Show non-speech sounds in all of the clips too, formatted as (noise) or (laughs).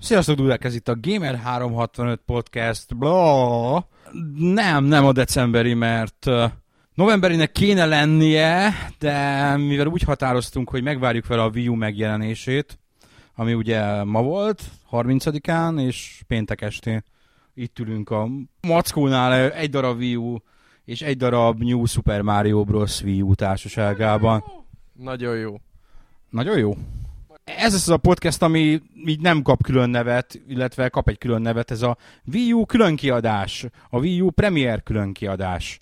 Sziasztok, Dudák, ez itt a Gamer 365 Podcast. Bla. Nem, nem a decemberi, mert novemberinek kéne lennie, de mivel úgy határoztunk, hogy megvárjuk fel a Wii U megjelenését, ami ugye ma volt, 30-án, és péntek estén itt ülünk a Mackónál egy darab Wii U és egy darab New Super Mario Bros. Wii U társaságában. Nagyon jó. Nagyon jó. Ez az a podcast, ami így nem kap külön nevet, illetve kap egy külön nevet, ez a Wii U külön kiadás, a Wii U Premier külön kiadás.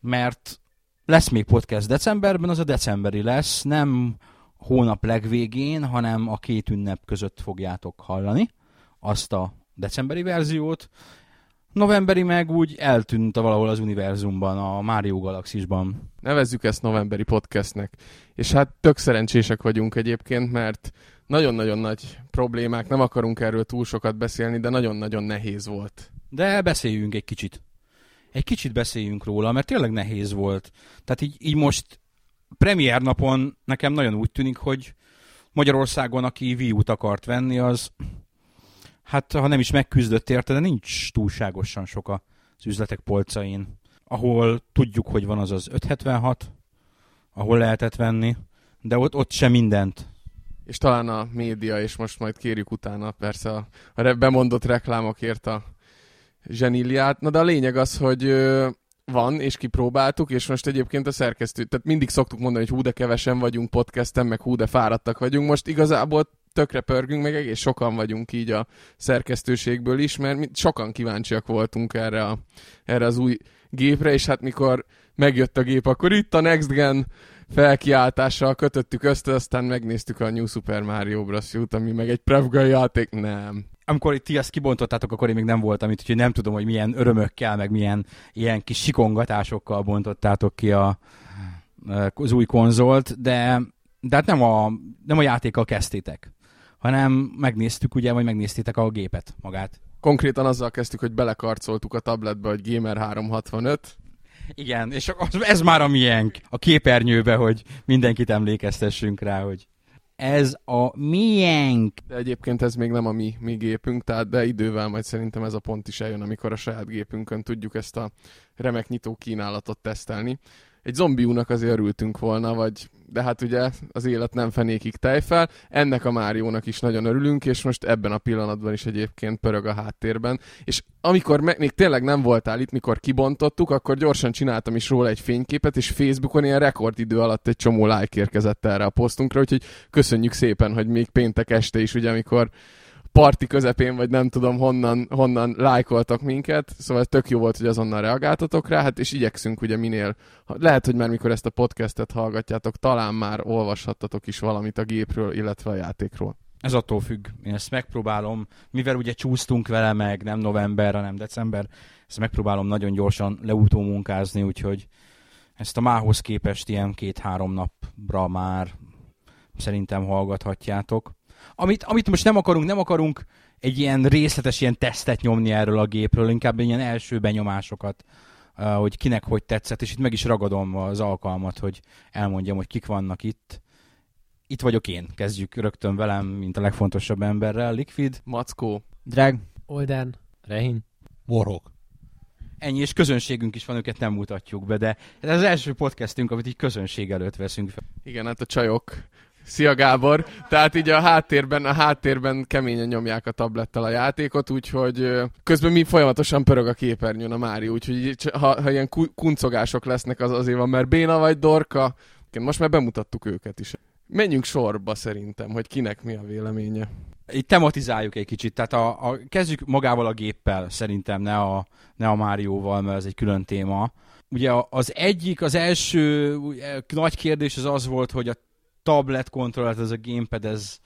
Mert lesz még podcast decemberben, az a decemberi lesz, nem hónap legvégén, hanem a két ünnep között fogjátok hallani azt a decemberi verziót. Novemberi meg úgy eltűnt valahol az univerzumban, a Mario Galaxisban. Nevezzük ezt novemberi podcastnek. És hát tök szerencsések vagyunk egyébként, mert nagyon-nagyon nagy problémák, nem akarunk erről túl sokat beszélni, de nagyon-nagyon nehéz volt. De beszéljünk egy kicsit. Egy kicsit beszéljünk róla, mert tényleg nehéz volt. Tehát így, így most premier napon nekem nagyon úgy tűnik, hogy Magyarországon, aki Wii U-t akart venni, az hát ha nem is megküzdött érte, de nincs túlságosan sok az üzletek polcain. Ahol tudjuk, hogy van az az 576, ahol lehetett venni, de ott, ott sem mindent. És talán a média, és most majd kérjük utána persze a, a bemondott reklámokért a zseníliát. Na de a lényeg az, hogy van, és kipróbáltuk, és most egyébként a szerkesztő, tehát mindig szoktuk mondani, hogy hú de kevesen vagyunk podcasten, meg hú de fáradtak vagyunk. Most igazából tökre pörgünk, meg egész sokan vagyunk így a szerkesztőségből is, mert mi sokan kíváncsiak voltunk erre, a, erre az új gépre, és hát mikor megjött a gép, akkor itt a Next Gen felkiáltással kötöttük össze, aztán megnéztük a New Super Mario Bros. Ami meg egy Prevga játék, nem. Amikor ti ezt kibontottátok, akkor én még nem voltam itt, úgyhogy nem tudom, hogy milyen örömökkel, meg milyen ilyen kis sikongatásokkal bontottátok ki a, az új konzolt, de, de hát nem a, nem a játékkal kezdtétek hanem megnéztük ugye, vagy megnéztétek a gépet magát. Konkrétan azzal kezdtük, hogy belekarcoltuk a tabletbe, hogy Gamer 365. Igen, és ez már a miénk, a képernyőbe, hogy mindenkit emlékeztessünk rá, hogy ez a miénk. De egyébként ez még nem a mi, mi gépünk, tehát de idővel majd szerintem ez a pont is eljön, amikor a saját gépünkön tudjuk ezt a remek nyitó kínálatot tesztelni egy zombiúnak azért örültünk volna, vagy de hát ugye az élet nem fenékig tejfel. Ennek a Máriónak is nagyon örülünk, és most ebben a pillanatban is egyébként pörög a háttérben. És amikor me- még tényleg nem voltál itt, mikor kibontottuk, akkor gyorsan csináltam is róla egy fényképet, és Facebookon ilyen rekordidő alatt egy csomó like érkezett erre a posztunkra, úgyhogy köszönjük szépen, hogy még péntek este is, ugye amikor parti közepén, vagy nem tudom honnan, honnan lájkoltak minket, szóval tök jó volt, hogy azonnal reagáltatok rá, hát és igyekszünk ugye minél, lehet, hogy már mikor ezt a podcastet hallgatjátok, talán már olvashattatok is valamit a gépről, illetve a játékról. Ez attól függ. Én ezt megpróbálom, mivel ugye csúsztunk vele meg, nem november, hanem december, ezt megpróbálom nagyon gyorsan leutó munkázni, úgyhogy ezt a mához képest ilyen két-három napra már szerintem hallgathatjátok. Amit, amit most nem akarunk, nem akarunk egy ilyen részletes ilyen tesztet nyomni erről a gépről, inkább ilyen első benyomásokat, hogy kinek hogy tetszett, és itt meg is ragadom az alkalmat, hogy elmondjam, hogy kik vannak itt. Itt vagyok én, kezdjük rögtön velem, mint a legfontosabb emberrel. Liquid. Mackó. Drag. Olden. Rehin. Warhawk. Ennyi, és közönségünk is van, őket nem mutatjuk be, de ez az első podcastünk, amit így közönség előtt veszünk fel. Igen, hát a csajok Szia Gábor! Tehát így a háttérben, a háttérben keményen nyomják a tablettel a játékot, úgyhogy közben mi folyamatosan pörög a képernyőn a Mári, úgyhogy ha, ha ilyen kuncogások lesznek, az azért van, mert Béna vagy Dorka, most már bemutattuk őket is. Menjünk sorba szerintem, hogy kinek mi a véleménye. Itt tematizáljuk egy kicsit, tehát a, a, kezdjük magával a géppel szerintem, ne a, ne a Márióval, mert ez egy külön téma. Ugye az egyik, az első nagy kérdés az az volt, hogy a tablet kontrollet, ez a gamepad, ez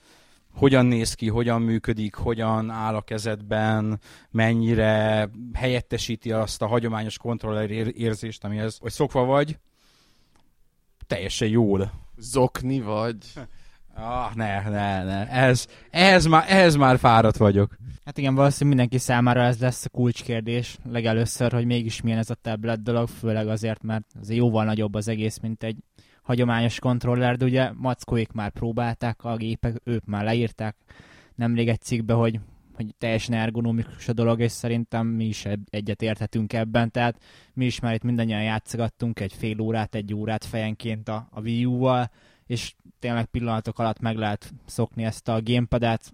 hogyan néz ki, hogyan működik, hogyan áll a kezedben, mennyire helyettesíti azt a hagyományos kontroller érzést, amihez hogy szokva vagy. Teljesen jól. Zokni vagy? (laughs) Ah, ne, ne, ne. Ez, ehhez, már, ehhez már fáradt vagyok. Hát igen, valószínűleg mindenki számára ez lesz a kulcskérdés legelőször, hogy mégis milyen ez a tablet dolog, főleg azért, mert azért jóval nagyobb az egész, mint egy hagyományos kontroller, de ugye mackóik már próbálták a gépek, ők már leírták nemrég egy cikkbe, hogy, hogy teljesen ergonomikus a dolog, és szerintem mi is egyet érthetünk ebben, tehát mi is már itt mindannyian játszogattunk egy fél órát, egy órát fejenként a, a Wii U-val, és tényleg pillanatok alatt meg lehet szokni ezt a gamepadet,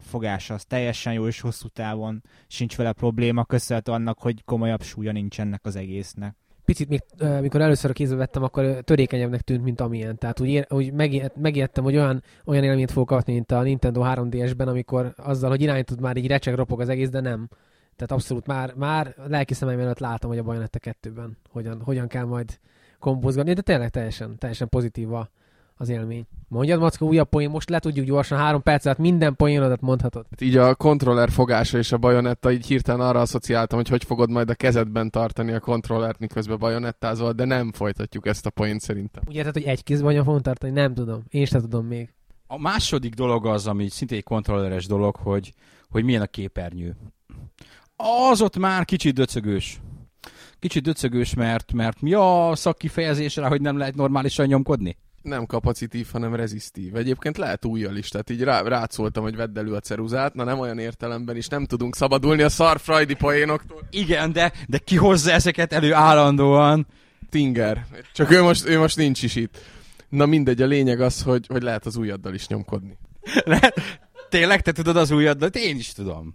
fogása az teljesen jó, és hosszú távon sincs vele probléma, köszönhető annak, hogy komolyabb súlya nincs ennek az egésznek picit, még, mikor először a kézbe vettem, akkor törékenyebbnek tűnt, mint amilyen. Tehát úgy, úgy megijedtem, hogy olyan, olyan élményt fogok kapni, mint a Nintendo 3DS-ben, amikor azzal, hogy irányítod már így recseg, ropog az egész, de nem. Tehát abszolút már, már lelki szemeim előtt látom, hogy a Bajonetta 2-ben hogyan, hogyan kell majd kompozgatni, de tényleg teljesen, teljesen pozitív a, az élmény. Mondjad, Macka, újabb poén, most le tudjuk gyorsan, három perc alatt minden poénodat mondhatod. Hát így a kontroller fogása és a bajonetta, így hirtelen arra asszociáltam, hogy hogy fogod majd a kezedben tartani a kontrollert, miközben bajonettázol, de nem folytatjuk ezt a poént szerintem. Úgy érted, hogy egy kézben fogom tartani? Nem tudom. Én sem tudom még. A második dolog az, ami szintén egy kontrolleres dolog, hogy, hogy milyen a képernyő. Az ott már kicsit döcögős. Kicsit döcögős, mert, mert mi a szakkifejezésre, hogy nem lehet normálisan nyomkodni? Nem kapacitív, hanem rezisztív. Egyébként lehet újjal is, tehát így rá, rátszóltam, hogy vedd elő a ceruzát, na nem olyan értelemben is, nem tudunk szabadulni a szar frajdi poénoktól. Igen, de, de ki hozza ezeket elő állandóan? Tinger. Csak ő most, ő most nincs is itt. Na mindegy, a lényeg az, hogy, hogy lehet az ujjaddal is nyomkodni. (laughs) Le, tényleg te tudod az ujjaddal? Én is tudom.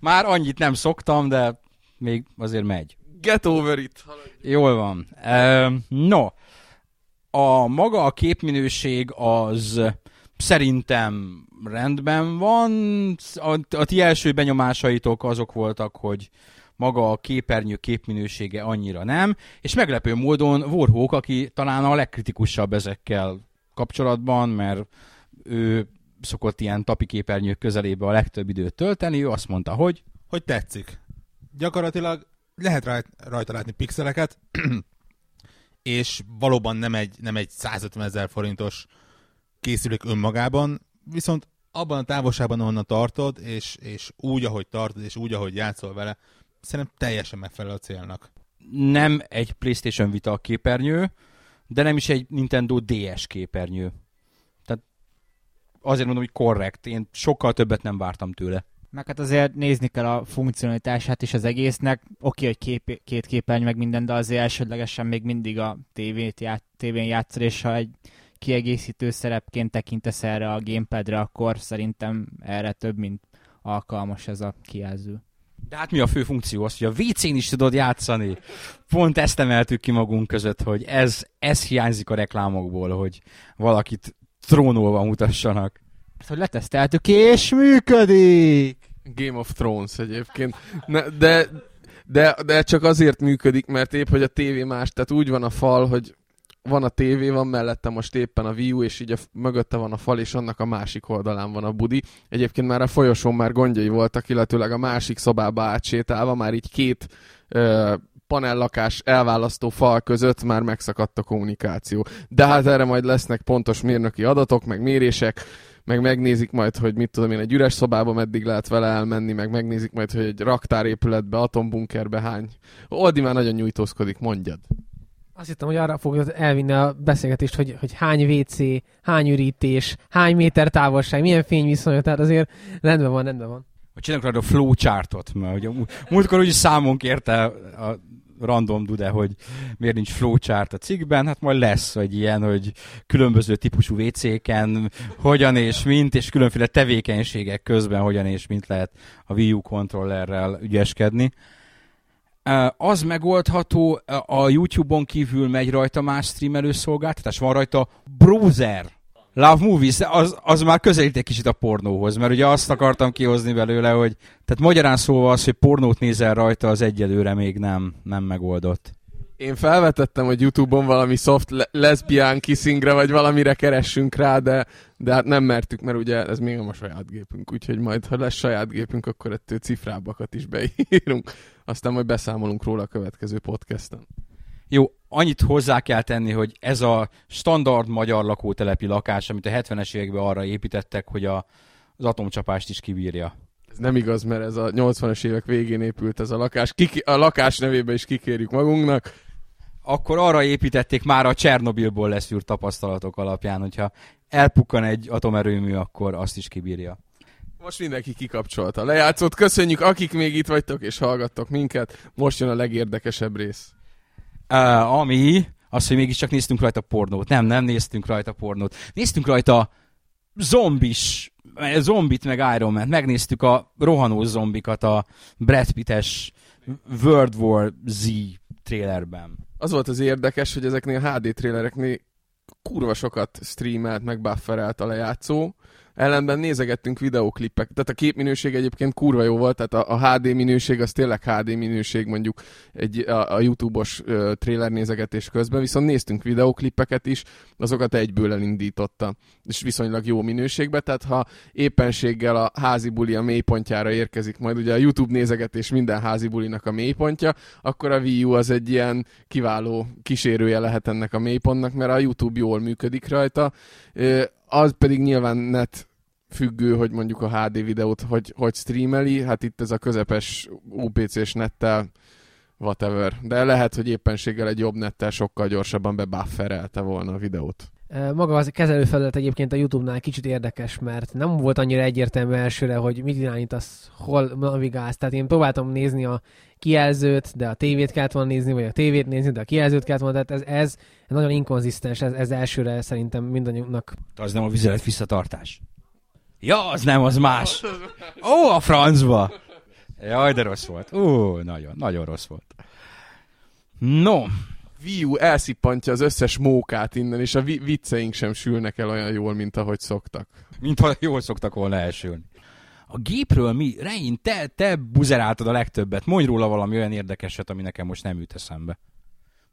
Már annyit nem szoktam, de még azért megy. Get over it. Jól van. Uh, no, a maga a képminőség az szerintem rendben van. A, a ti első benyomásaitok azok voltak, hogy maga a képernyő képminősége annyira nem, és meglepő módon Warhawk, aki talán a legkritikusabb ezekkel kapcsolatban, mert ő szokott ilyen tapi képernyők közelébe a legtöbb időt tölteni, ő azt mondta, hogy... Hogy tetszik. Gyakorlatilag lehet rajta látni pixeleket, és valóban nem egy, nem egy 150 ezer forintos készülék önmagában, viszont abban a távolságban, ahonnan tartod, és, és úgy, ahogy tartod, és úgy, ahogy játszol vele, szerintem teljesen megfelel a célnak. Nem egy PlayStation Vita képernyő, de nem is egy Nintendo DS képernyő. Tehát azért mondom, hogy korrekt. Én sokkal többet nem vártam tőle. Meg hát azért nézni kell a funkcionalitását is az egésznek. Oké, hogy kép, két képernyő meg minden, de azért elsődlegesen még mindig a tévét ját, tévén játszol, és ha egy kiegészítő szerepként tekintesz erre a gamepadre, akkor szerintem erre több, mint alkalmas ez a kijelző. De hát mi a fő funkció? Az, hogy a WC-n is tudod játszani. Pont ezt emeltük ki magunk között, hogy ez, ez hiányzik a reklámokból, hogy valakit trónolva mutassanak. Hogy leteszteltük, és működik! Game of Thrones egyébként. Ne, de, de, de csak azért működik, mert épp, hogy a tévé más, tehát úgy van a fal, hogy van a tévé, van mellette most éppen a Wii U, és így a, mögötte van a fal, és annak a másik oldalán van a budi. Egyébként már a folyosón már gondjai voltak, illetőleg a másik szobába átsétálva, már így két ö, panellakás elválasztó fal között már megszakadt a kommunikáció. De hát erre majd lesznek pontos mérnöki adatok, meg mérések, meg megnézik majd, hogy mit tudom én, egy üres szobába meddig lehet vele elmenni, meg megnézik majd, hogy egy raktárépületbe, atombunkerbe hány. Oldi már nagyon nyújtózkodik, mondjad. Azt hittem, hogy arra fogod elvinni a beszélgetést, hogy, hogy hány WC, hány ürítés, hány méter távolság, milyen fényviszonyok, tehát azért rendben van, rendben van. Hogy csinálunk rá a flowchartot, mert ugye múltkor úgy számon kérte a random dude, hogy miért nincs flowchart a cikkben, hát majd lesz egy ilyen, hogy különböző típusú WC-ken hogyan és mint, és különféle tevékenységek közben hogyan és mint lehet a Wii U kontrollerrel ügyeskedni. Az megoldható, a YouTube-on kívül megy rajta más streamelő szolgáltatás, van rajta browser. Love Movies, az, az már közelít egy kicsit a pornóhoz, mert ugye azt akartam kihozni belőle, hogy tehát magyarán szólva az, hogy pornót nézel rajta, az egyelőre még nem, nem megoldott. Én felvetettem, hogy Youtube-on valami soft le- lesbian kissingre, vagy valamire keressünk rá, de, de hát nem mertük, mert ugye ez még nem a saját gépünk, úgyhogy majd, ha lesz saját gépünk, akkor ettől cifrábbakat is beírunk. Aztán majd beszámolunk róla a következő podcasten. Jó, annyit hozzá kell tenni, hogy ez a standard magyar lakótelepi lakás, amit a 70-es években arra építettek, hogy a, az atomcsapást is kibírja. Ez nem igaz, mert ez a 80-as évek végén épült ez a lakás. Kiki, a lakás nevébe is kikérjük magunknak. Akkor arra építették már a Csernobilból leszűrt tapasztalatok alapján, hogyha elpukkan egy atomerőmű, akkor azt is kibírja. Most mindenki kikapcsolta a lejátszót. Köszönjük, akik még itt vagytok és hallgattok minket. Most jön a legérdekesebb rész. Uh, ami az, hogy mégiscsak néztünk rajta pornót. Nem, nem néztünk rajta pornót. Néztünk rajta zombis, zombit meg Iron Man. Megnéztük a rohanó zombikat a Brad Pitt-es World War Z trailerben. Az volt az érdekes, hogy ezeknél a HD trailereknél kurva sokat streamelt, meg a lejátszó, ellenben nézegettünk videóklippek, tehát a képminőség egyébként kurva jó volt, tehát a, a HD minőség az tényleg HD minőség mondjuk egy, a, a YouTube-os uh, trailer nézegetés közben, viszont néztünk videóklippeket is, azokat egyből elindította, és viszonylag jó minőségben, tehát ha éppenséggel a házi buli a mélypontjára érkezik, majd ugye a YouTube nézegetés minden házi bulinak a mélypontja, akkor a Wii U az egy ilyen kiváló kísérője lehet ennek a mélypontnak, mert a YouTube jól működik rajta, az pedig nyilván net függő, hogy mondjuk a HD videót hogy, hogy streameli, hát itt ez a közepes UPC-s nettel whatever. De lehet, hogy éppenséggel egy jobb nettel sokkal gyorsabban bebufferelte volna a videót. Maga az kezelőfelület egyébként a YouTube-nál kicsit érdekes, mert nem volt annyira egyértelmű elsőre, hogy mit irányítasz, hol navigálsz. Tehát én próbáltam nézni a kijelzőt, de a tévét kellett volna nézni, vagy a tévét nézni, de a kijelzőt kellett volna. Tehát ez, ez nagyon inkonzisztens, ez, ez elsőre szerintem mindannyiunknak. Az nem a vizelet visszatartás. Ja, az nem, az más. Ó, a francba. Jaj, de rossz volt. Ó, nagyon, nagyon rossz volt. No. Wii U elszippantja az összes mókát innen, és a vi- vicceink sem sülnek el olyan jól, mint ahogy szoktak. Mint ha jól szoktak volna elsülni. A gépről mi? Rein, te, te buzeráltad a legtöbbet. Mondj róla valami olyan érdekeset, ami nekem most nem jut eszembe.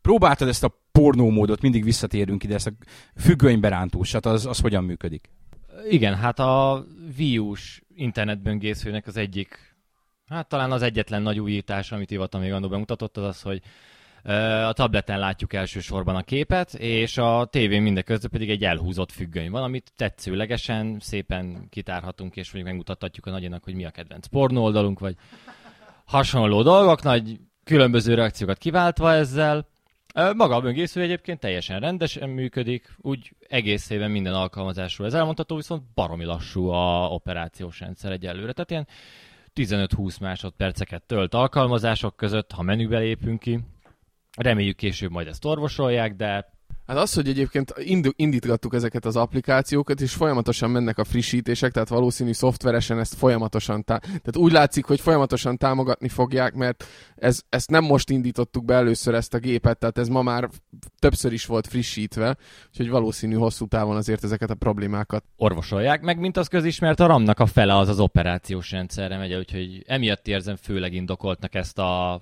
Próbáltad ezt a pornómódot, mindig visszatérünk ide, ezt a függönyberántúsat, az, az hogyan működik? Igen, hát a Wii U-s internetböngészőnek az egyik, hát talán az egyetlen nagy újítás, amit Ivata még annól bemutatott, az az, hogy a tableten látjuk elsősorban a képet, és a tévén mindeközben pedig egy elhúzott függöny van, amit tetszőlegesen, szépen kitárhatunk, és mondjuk megmutathatjuk a nagyjának, hogy mi a kedvenc pornó oldalunk, vagy hasonló dolgok, nagy különböző reakciókat kiváltva ezzel. Maga a böngésző egyébként teljesen rendesen működik, úgy egész éven minden alkalmazásról ez elmondható, viszont baromi lassú a operációs rendszer egyelőre. Tehát ilyen 15-20 másodperceket tölt alkalmazások között, ha menübe lépünk ki. Reméljük később majd ezt orvosolják, de Hát az, hogy egyébként indítgattuk ezeket az applikációkat, és folyamatosan mennek a frissítések, tehát valószínű szoftveresen ezt folyamatosan, tá- tehát úgy látszik, hogy folyamatosan támogatni fogják, mert ez, ezt nem most indítottuk be először ezt a gépet, tehát ez ma már többször is volt frissítve, úgyhogy valószínű hosszú távon azért ezeket a problémákat orvosolják, meg mint az közismert, a RAM-nak a fele az az operációs rendszerre megy, úgyhogy emiatt érzem főleg indokoltnak ezt a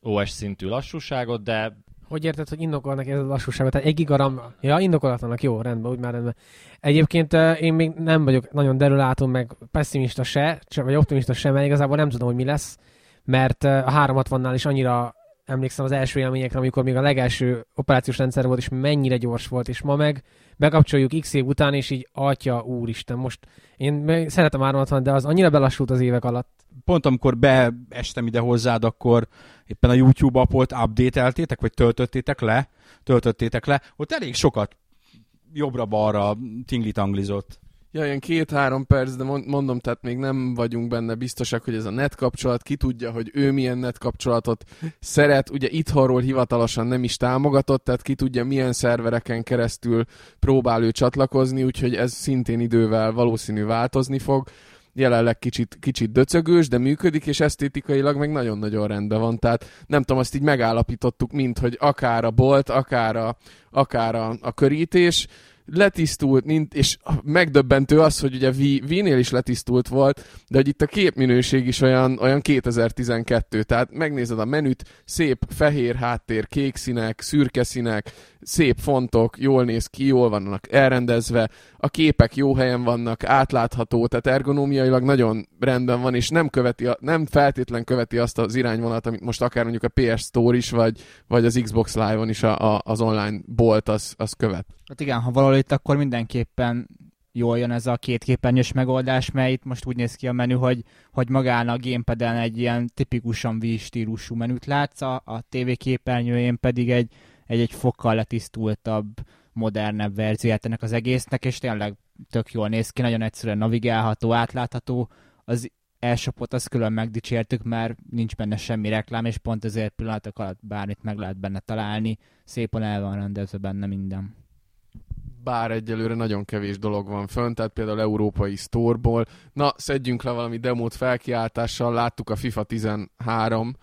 OS szintű lassúságot, de hogy érted, hogy indokolnak ez a lassúságot? Tehát egy gigaram, ja, indokolatlanak, jó, rendben, úgy már rendben. Egyébként én még nem vagyok nagyon derülátom, meg pessimista se, vagy optimista sem, mert igazából nem tudom, hogy mi lesz, mert a 360-nál is annyira emlékszem az első élményekre, amikor még a legelső operációs rendszer volt, és mennyire gyors volt, és ma meg bekapcsoljuk x év után, és így atya, úristen, most én szeretem 360, de az annyira belassult az évek alatt. Pont amikor beestem ide hozzád, akkor éppen a YouTube appot update-eltétek, vagy töltöttétek le, töltöttétek le, ott elég sokat jobbra-balra tingli-tanglizott. Ja, ilyen két-három perc, de mondom, tehát még nem vagyunk benne biztosak, hogy ez a net kapcsolat, ki tudja, hogy ő milyen net kapcsolatot szeret. Ugye itthonról hivatalosan nem is támogatott, tehát ki tudja, milyen szervereken keresztül próbál ő csatlakozni, úgyhogy ez szintén idővel valószínű változni fog jelenleg kicsit, kicsit döcögős, de működik, és esztétikailag meg nagyon-nagyon rendben van. Tehát nem tudom, azt így megállapítottuk, mint hogy akár a bolt, akár a, akár a, a körítés, letisztult, mint, és megdöbbentő az, hogy ugye Wii-nél is letisztult volt, de hogy itt a képminőség is olyan, olyan 2012, tehát megnézed a menüt, szép fehér háttér, kék színek, szürke színek, szép fontok, jól néz ki, jól vannak elrendezve, a képek jó helyen vannak, átlátható, tehát ergonómiailag nagyon rendben van, és nem, követi, nem feltétlen követi azt az irányvonalat, amit most akár mondjuk a PS Store is, vagy, vagy az Xbox Live-on is a, a, az online bolt az, az követ. Hát igen, ha valahol itt, akkor mindenképpen jól jön ez a két képernyős megoldás, mely itt most úgy néz ki a menü, hogy, hogy magán a gamepad egy ilyen tipikusan Wii stílusú menüt látsz, a, a TV képernyőjén pedig egy, egy, egy fokkal letisztultabb, modernebb verzióját ennek az egésznek, és tényleg tök jól néz ki, nagyon egyszerűen navigálható, átlátható. Az elsopot azt külön megdicsértük, mert nincs benne semmi reklám, és pont ezért pillanatok alatt bármit meg lehet benne találni. Szépen el van rendezve benne minden bár egyelőre nagyon kevés dolog van fönn, tehát például európai storeból. Na, szedjünk le valami demót felkiáltással, láttuk a FIFA 13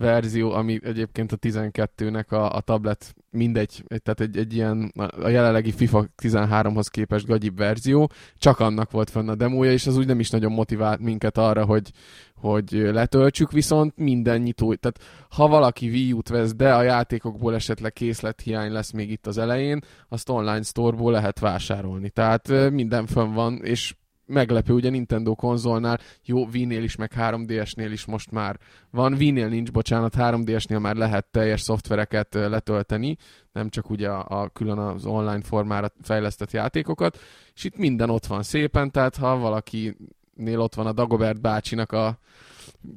verzió, ami egyébként a 12-nek a, a tablet mindegy, tehát egy, egy ilyen a jelenlegi FIFA 13-hoz képest gagyibb verzió, csak annak volt fenn a demója, és az úgy nem is nagyon motivált minket arra, hogy, hogy letöltsük, viszont minden nyitó, tehát ha valaki Wii U-t vesz, de a játékokból esetleg készlethiány lesz még itt az elején, azt online storeból lehet vásárolni. Tehát minden fönn van, és meglepő, ugye Nintendo konzolnál, jó, Wii-nél is, meg 3DS-nél is most már van, Wii-nél nincs, bocsánat, 3DS-nél már lehet teljes szoftvereket letölteni, nem csak ugye a, a külön az online formára fejlesztett játékokat, és itt minden ott van szépen, tehát ha valakinél ott van a Dagobert bácsinak a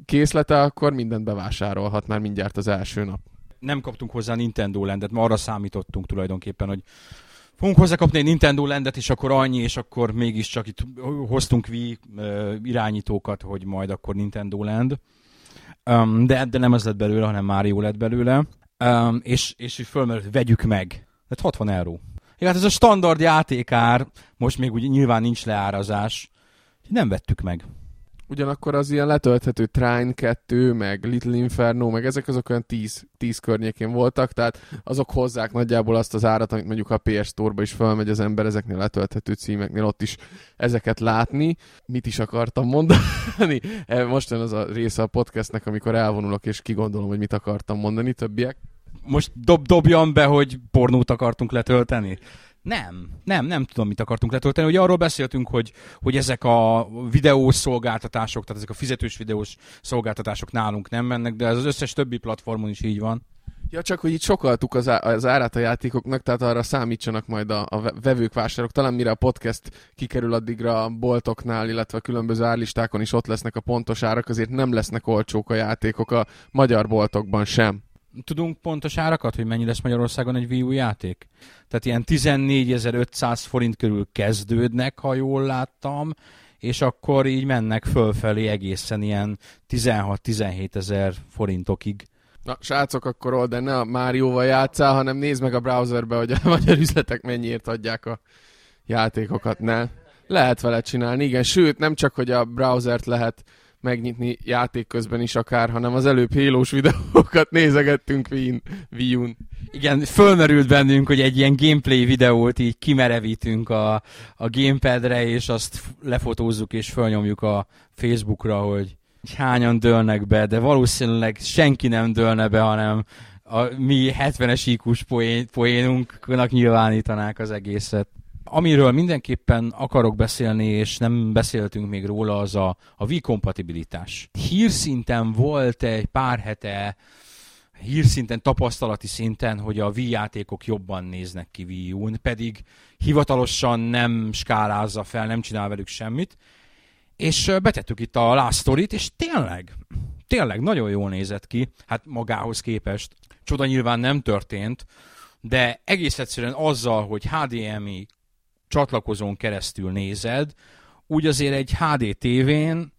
készlete, akkor mindent bevásárolhat már mindjárt az első nap. Nem kaptunk hozzá Nintendo Landet, ma arra számítottunk tulajdonképpen, hogy fogunk hozzákapni egy Nintendo Landet, és akkor annyi, és akkor mégiscsak itt hoztunk Wii irányítókat, hogy majd akkor Nintendo Land. Um, de, de nem ez lett belőle, hanem Mario lett belőle. Um, és, és fölmerült, hogy vegyük meg. Tehát 60 euró. Ja, hát ez a standard játékár, most még ugye nyilván nincs leárazás. Nem vettük meg. Ugyanakkor az ilyen letölthető Trine 2, meg Little Inferno, meg ezek azok olyan 10, 10 környékén voltak, tehát azok hozzák nagyjából azt az árat, amit mondjuk a PS Store-ba is felmegy az ember ezeknél letölthető címeknél, ott is ezeket látni. Mit is akartam mondani? (laughs) E, most jön az a része a podcastnek, amikor elvonulok és kigondolom, hogy mit akartam mondani, többiek. Most dob, dobjam be, hogy pornót akartunk letölteni? Nem, nem, nem tudom, mit akartunk letölteni. Ugye arról beszéltünk, hogy, hogy ezek a videós szolgáltatások, tehát ezek a fizetős videós szolgáltatások nálunk nem mennek, de ez az összes többi platformon is így van. Ja, csak hogy itt sokaltuk az, á- az árát a játékoknak, tehát arra számítsanak majd a, a vevők, vásárok. Talán mire a podcast kikerül addigra a boltoknál, illetve a különböző árlistákon is ott lesznek a pontos árak, azért nem lesznek olcsók a játékok a magyar boltokban sem. Tudunk pontos árakat, hogy mennyi lesz Magyarországon egy Wii U játék? Tehát ilyen 14.500 forint körül kezdődnek, ha jól láttam, és akkor így mennek fölfelé egészen ilyen 16-17 ezer forintokig. Na, srácok, akkor old, ne a Márióval játszál, hanem nézd meg a browserbe, hogy a (laughs) magyar üzletek mennyiért adják a játékokat, ne? Lehet vele csinálni, igen, sőt, nem csak, hogy a browsert lehet megnyitni játék közben is akár, hanem az előbb hélós videókat nézegettünk Wii n Igen, fölmerült bennünk, hogy egy ilyen gameplay videót így kimerevítünk a, a gamepadre, és azt lefotózzuk és fölnyomjuk a Facebookra, hogy hányan dőlnek be, de valószínűleg senki nem dőlne be, hanem a mi 70-es IQ-s poén, poénunknak nyilvánítanák az egészet. Amiről mindenképpen akarok beszélni, és nem beszéltünk még róla, az a, a Wii kompatibilitás. Hírszinten volt egy pár hete, hírszinten, tapasztalati szinten, hogy a Wii játékok jobban néznek ki Wii U-n, pedig hivatalosan nem skálázza fel, nem csinál velük semmit. És betettük itt a Last Story-t, és tényleg, tényleg nagyon jól nézett ki, hát magához képest. Csoda nyilván nem történt, de egész egyszerűen azzal, hogy HDMI csatlakozón keresztül nézed, úgy azért egy HD tévén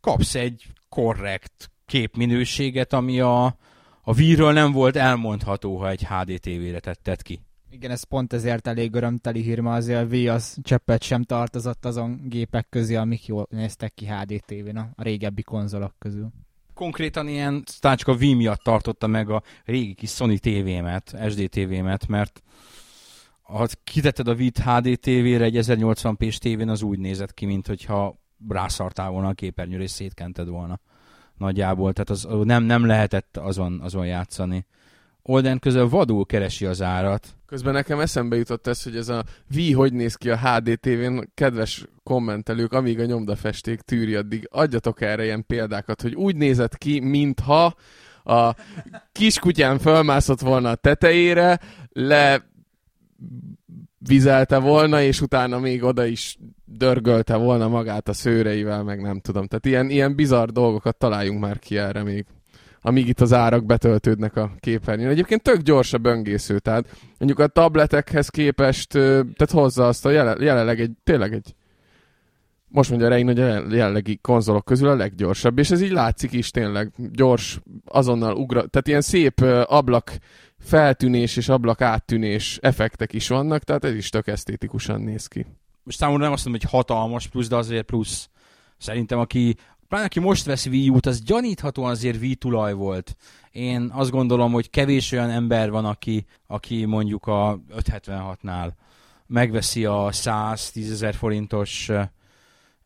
kapsz egy korrekt képminőséget, ami a, a víről nem volt elmondható, ha egy HD tévére tetted ki. Igen, ez pont ezért elég örömteli hír, mert azért a Wii az cseppet sem tartozott azon gépek közé, amik jól néztek ki HD tévén a régebbi konzolok közül konkrétan ilyen, talán csak a Wii miatt tartotta meg a régi kis Sony tévémet, SD tévémet, mert ha kitetted a Vit HD tévére egy 1080p-s tévén, az úgy nézett ki, mint hogyha rászartál volna a képernyőre és szétkented volna nagyjából. Tehát az, nem, nem lehetett azon, azon játszani. Olden közül vadul keresi az árat. Közben nekem eszembe jutott ez, hogy ez a Wii hogy néz ki a HD tévén, kedves kommentelők, amíg a nyomdafesték tűri, addig adjatok erre ilyen példákat, hogy úgy nézett ki, mintha a kiskutyán fölmászott volna a tetejére, le vizelte volna, és utána még oda is dörgölte volna magát a szőreivel, meg nem tudom. Tehát ilyen, ilyen bizarr dolgokat találjunk már ki erre még amíg itt az árak betöltődnek a képernyőn. Egyébként tök gyors a böngésző, tehát mondjuk a tabletekhez képest, tehát hozza azt a jelenleg egy, tényleg egy most mondja Rein, hogy a jelenlegi konzolok közül a leggyorsabb, és ez így látszik is tényleg, gyors, azonnal ugra, tehát ilyen szép ablak feltűnés és ablak áttűnés effektek is vannak, tehát ez is tök esztétikusan néz ki. Most számomra nem azt mondom, hogy hatalmas plusz, de azért plusz. Szerintem aki, pláne aki most vesz Wii U-t, az gyaníthatóan azért Wii tulaj volt. Én azt gondolom, hogy kevés olyan ember van, aki, aki mondjuk a 576-nál megveszi a 110 ezer forintos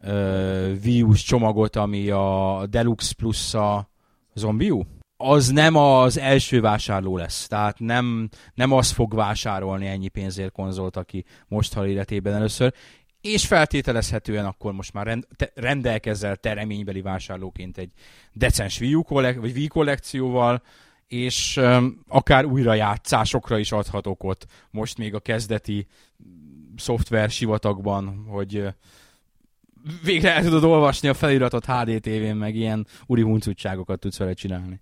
uh, Wii U-s csomagot, ami a Deluxe plusz a Zombie U az nem az első vásárló lesz. Tehát nem, nem az fog vásárolni ennyi pénzért konzolt, aki most hal életében először. És feltételezhetően akkor most már rend, te, rendelkezel te vásárlóként egy decens Wii, kollek, vagy Wii kollekcióval, és um, akár újrajátszásokra is adhatok ott most még a kezdeti szoftver sivatagban, hogy végre el tudod olvasni a feliratot HD TV-n, meg ilyen uri huncutságokat tudsz vele csinálni.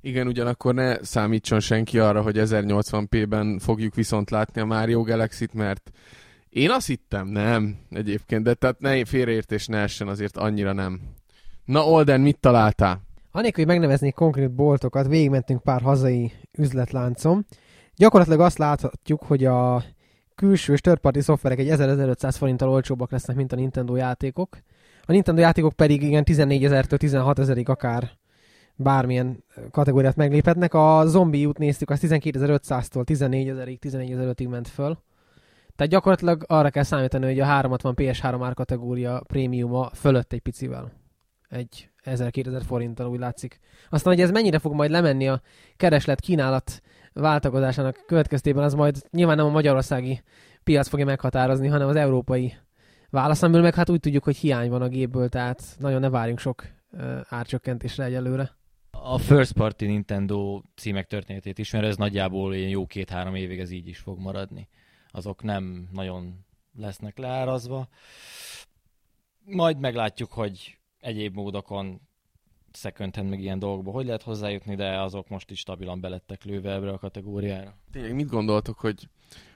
Igen, ugyanakkor ne számítson senki arra, hogy 1080p-ben fogjuk viszont látni a Mario Galaxy-t, mert én azt hittem, nem, egyébként, de tehát ne félreértés ne essen, azért annyira nem. Na Olden, mit találtál? Anélkül, hogy megneveznék konkrét boltokat, végigmentünk pár hazai üzletláncom. Gyakorlatilag azt láthatjuk, hogy a külső és törparti szoftverek egy 1500 forinttal olcsóbbak lesznek, mint a Nintendo játékok. A Nintendo játékok pedig igen 14 ezertől 16 ezerig akár bármilyen kategóriát megléphetnek. A zombi út néztük, az 12.500-tól 14.000-ig, 14.500-ig ment föl. Tehát gyakorlatilag arra kell számítani, hogy a 360 PS3 ár kategória prémiuma fölött egy picivel. Egy 1000-2000 forinttal úgy látszik. Aztán, hogy ez mennyire fog majd lemenni a kereslet kínálat váltakozásának következtében, az majd nyilván nem a magyarországi piac fogja meghatározni, hanem az európai válasz, amiből meg hát úgy tudjuk, hogy hiány van a gépből, tehát nagyon ne várjunk sok árcsökkentésre egyelőre a first party Nintendo címek történetét is, mert ez nagyjából ilyen jó két-három évig ez így is fog maradni. Azok nem nagyon lesznek leárazva. Majd meglátjuk, hogy egyéb módokon second hand meg ilyen dolgokba. Hogy lehet hozzájutni, de azok most is stabilan belettek lőve ebbe a kategóriára. Tényleg mit gondoltok, hogy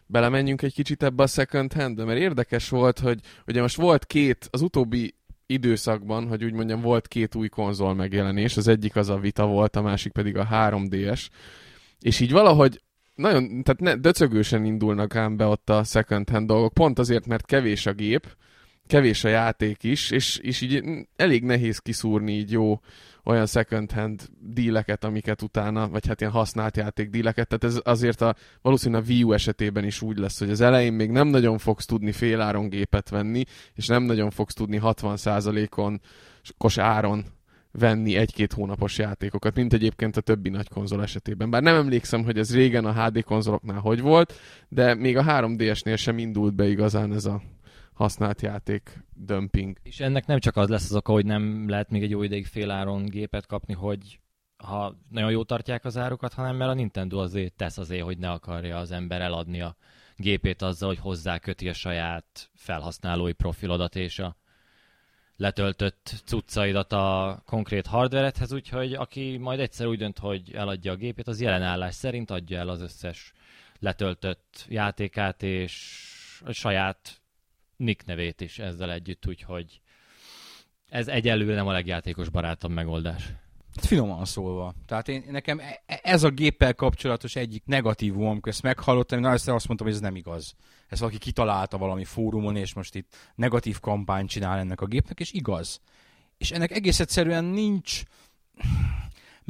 belemenjünk egy kicsit ebbe a second hand mert érdekes volt, hogy ugye most volt két, az utóbbi időszakban, hogy úgy mondjam, volt két új konzol megjelenés, az egyik az a Vita volt, a másik pedig a 3DS, és így valahogy nagyon, tehát ne, döcögősen indulnak ám be ott a second hand dolgok, pont azért, mert kevés a gép, kevés a játék is, és, és így elég nehéz kiszúrni így jó olyan second hand díleket, amiket utána, vagy hát ilyen használt játék díleket, tehát ez azért a, valószínűleg a Wii U esetében is úgy lesz, hogy az elején még nem nagyon fogsz tudni féláron gépet venni, és nem nagyon fogsz tudni 60%-on kos áron venni egy-két hónapos játékokat, mint egyébként a többi nagy konzol esetében. Bár nem emlékszem, hogy ez régen a HD konzoloknál hogy volt, de még a 3DS-nél sem indult be igazán ez a használt játék dömping. És ennek nem csak az lesz az oka, hogy nem lehet még egy jó ideig féláron gépet kapni, hogy ha nagyon jó tartják az árukat, hanem mert a Nintendo azért tesz azért, hogy ne akarja az ember eladni a gépét azzal, hogy hozzá köti a saját felhasználói profilodat és a letöltött cuccaidat a konkrét hardverethez, úgyhogy aki majd egyszer úgy dönt, hogy eladja a gépét, az jelen állás szerint adja el az összes letöltött játékát, és a saját Nick nevét is ezzel együtt, úgyhogy ez egyelőre nem a legjátékos barátom megoldás. Hát finoman szólva. Tehát én, nekem e, e, ez a géppel kapcsolatos egyik negatívum, amikor ezt meghallottam, én azt mondtam, hogy ez nem igaz. Ez valaki kitalálta valami fórumon, és most itt negatív kampányt csinál ennek a gépnek, és igaz. És ennek egész egyszerűen nincs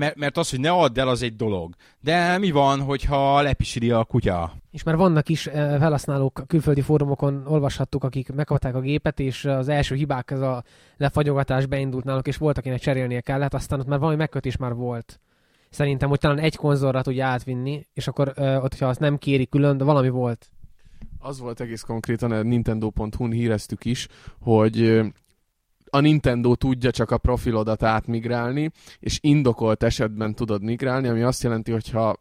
mert, mert az, hogy ne add el, az egy dolog. De mi van, hogyha lepisili a kutya? És már vannak is eh, felhasználók, külföldi fórumokon olvashattuk, akik megkapták a gépet, és az első hibák, ez a lefagyogatás beindult náluk, és volt, akinek cserélnie kellett, aztán ott már valami megkötés már volt. Szerintem, hogy talán egy konzolra tudja átvinni, és akkor uh, ott, ha azt nem kéri külön, de valami volt. Az volt egész konkrétan, a Nintendo.hu-n híreztük is, hogy a Nintendo tudja csak a profilodat átmigrálni, és indokolt esetben tudod migrálni, ami azt jelenti, hogyha